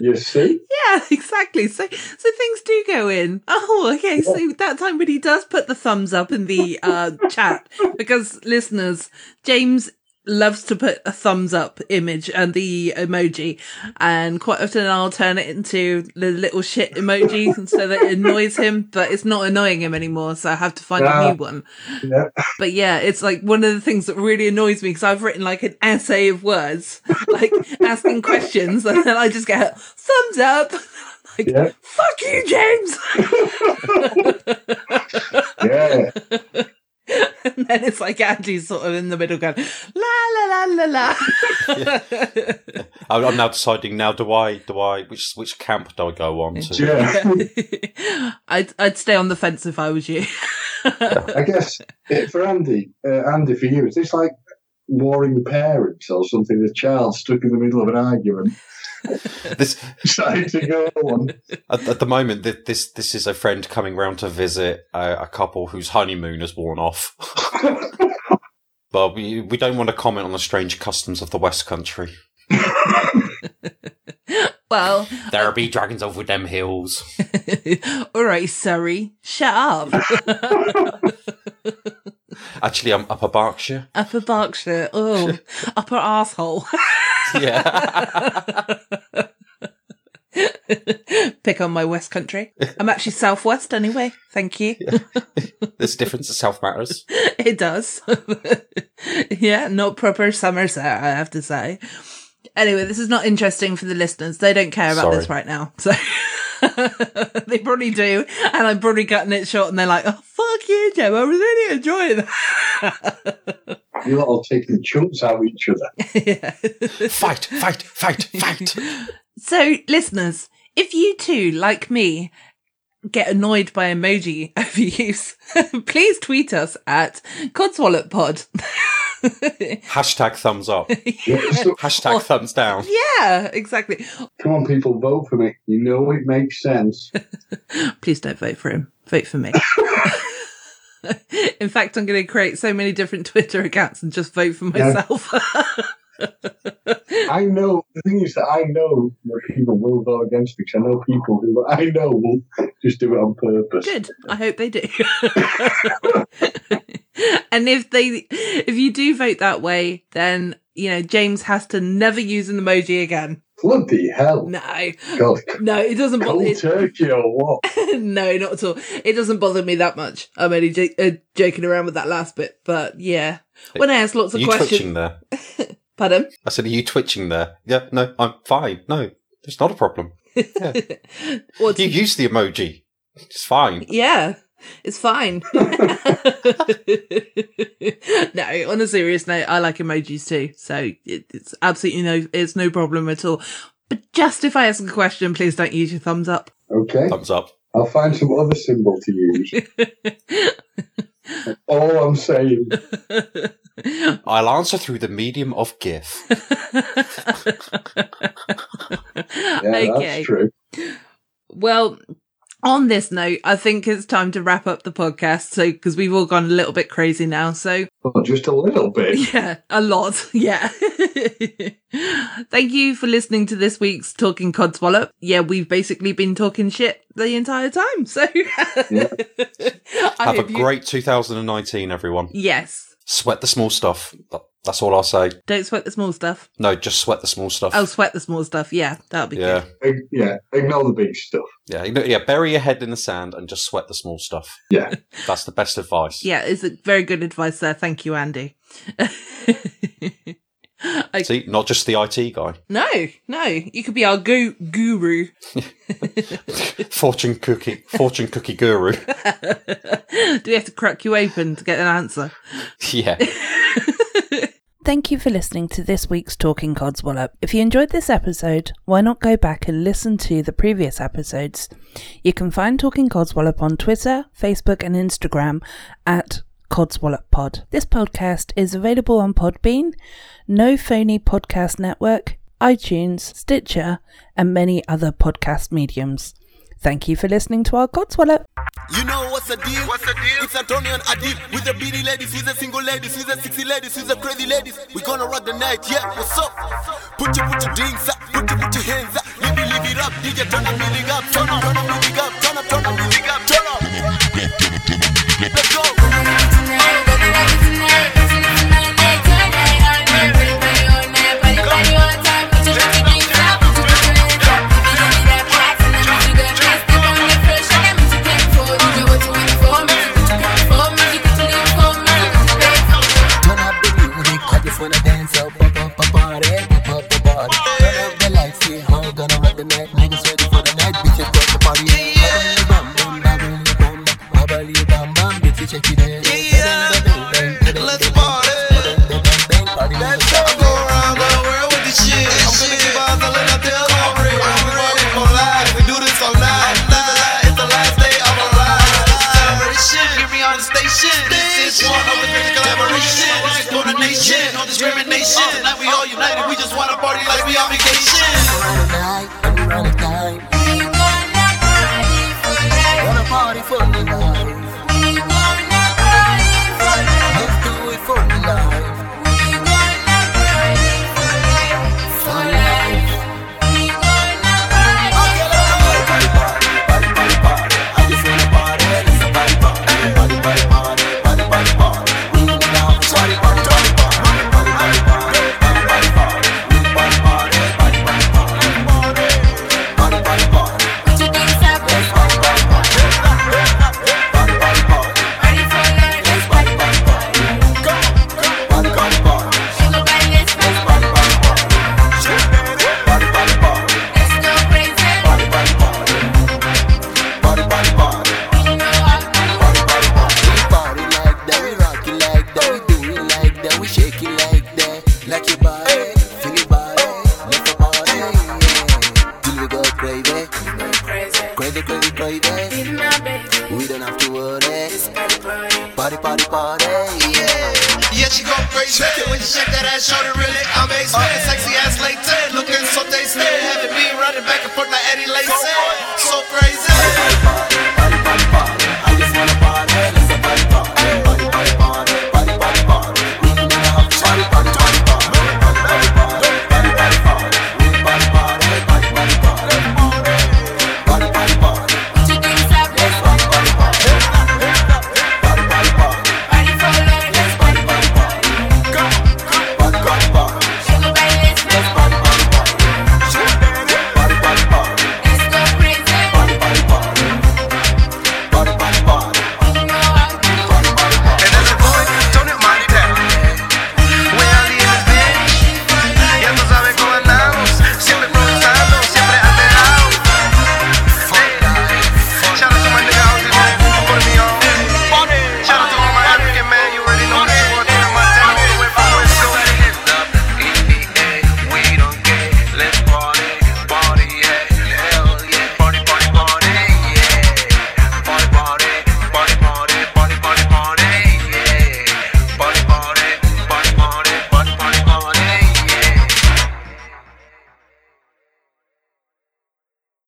You see? Yeah, exactly. So, so things do go in. Oh, okay. So that time when he does put the thumbs up in the uh, chat, because listeners, James loves to put a thumbs up image and the emoji, and quite often I'll turn it into the little shit emoji and so that it annoys him, but it's not annoying him anymore. So I have to find a Ah. new one. Yeah. But yeah, it's like one of the things that really annoys me because I've written like an essay of words, like asking questions, and then I just get thumbs up. like, Yeah. fuck you, James. Yeah. and then it's like Andy's sort of in the middle going, la la la la la. I'm I'm now deciding now. Do I? Do I? Which which camp do I go on to? Yeah. I'd I'd stay on the fence if I was you. I guess for Andy, uh, Andy, for you, is this like warring the parents or something? The child stuck in the middle of an argument, This to go on. at, at the moment, th- this this is a friend coming round to visit a, a couple whose honeymoon has worn off. but we we don't want to comment on the strange customs of the West Country. well, There be dragons over them hills. all right, Surrey, shut up. Actually, I'm upper Berkshire. Upper Berkshire, oh, upper asshole. Yeah. Pick on my West Country. I'm actually Southwest anyway. Thank you. There's a difference. South matters. It does. yeah, not proper Somerset, I have to say. Anyway, this is not interesting for the listeners. They don't care about this right now. So they probably do. And I'm probably cutting it short and they're like, oh, fuck you, Joe. I was really enjoying that. You lot all taking chunks out of each other. yeah. Fight! Fight! Fight! Fight! So, listeners, if you too, like me, get annoyed by emoji overuse, please tweet us at CodswallopPod. Hashtag thumbs up. Yeah, so- Hashtag thumbs down. yeah, exactly. come on, people, vote for me. You know it makes sense. Please don't vote for him. Vote for me. In fact, I'm going to create so many different Twitter accounts and just vote for myself. I know. The thing is that I know that people will vote against me because I know people who I know will just do it on purpose. Good. I hope they do. and if they, if you do vote that way, then you know James has to never use an emoji again. Bloody hell! No, God, no, it doesn't bother. cold turkey or what? no, not at all. It doesn't bother me that much. I'm only j- uh, joking around with that last bit, but yeah. When I ask lots of you questions, twitching there? pardon. I said, are you twitching there? Yeah, no, I'm fine. No, it's not a problem. What's You use the emoji. It's fine. Yeah, it's fine. no, on a serious note, I like emojis too, so it, it's absolutely no, it's no problem at all. But just if I ask a question, please don't use your thumbs up. Okay, Thumbs up. I'll find some other symbol to use. All I'm saying. I'll answer through the medium of GIF. Yeah, okay. that's true. Well, on this note, I think it's time to wrap up the podcast. So, because we've all gone a little bit crazy now. So, Well, just a little bit. Yeah, a lot. Yeah. Thank you for listening to this week's Talking Codswallop. Yeah, we've basically been talking shit the entire time. So, I Have a hope you- great 2019, everyone. Yes. Sweat the small stuff. Th- That's all I'll say. Don't sweat the small stuff. No, just sweat the small stuff. Oh, sweat the small stuff. Yeah, that'll be yeah, good. Ig- yeah, ignore the big stuff. yeah, you yeah. Bury your head in the sand and just sweat the small stuff. Yeah. That's the best advice. Yeah, it's a very good advice there. Thank you, Andy. I- See, not just the IT guy. no, no, you could be our gu- guru. Fortune cookie, fortune cookie guru. Do we have to crack you open to get an answer? yeah. Thank you for listening to this week's Talking Codswallop. If you enjoyed this episode, why not go back and listen to the previous episodes? You can find Talking Codswallop on Twitter, Facebook, and Instagram at Codswallop Pod. This podcast is available on Podbean, No Phony Podcast Network, iTunes, Stitcher, and many other podcast mediums. Thank you for listening to our Codswallop. You know what's the deal? What's the deal? It's Antonio and Adil with the beady ladies, with the single ladies, with the sexy ladies, with the crazy ladies. We gonna rock the night, yeah. What's up? Put your put your drinks up, put your put your hands up, live it, live it up, DJ turn the music up, turn up, turn the music up, discrimination. Tonight we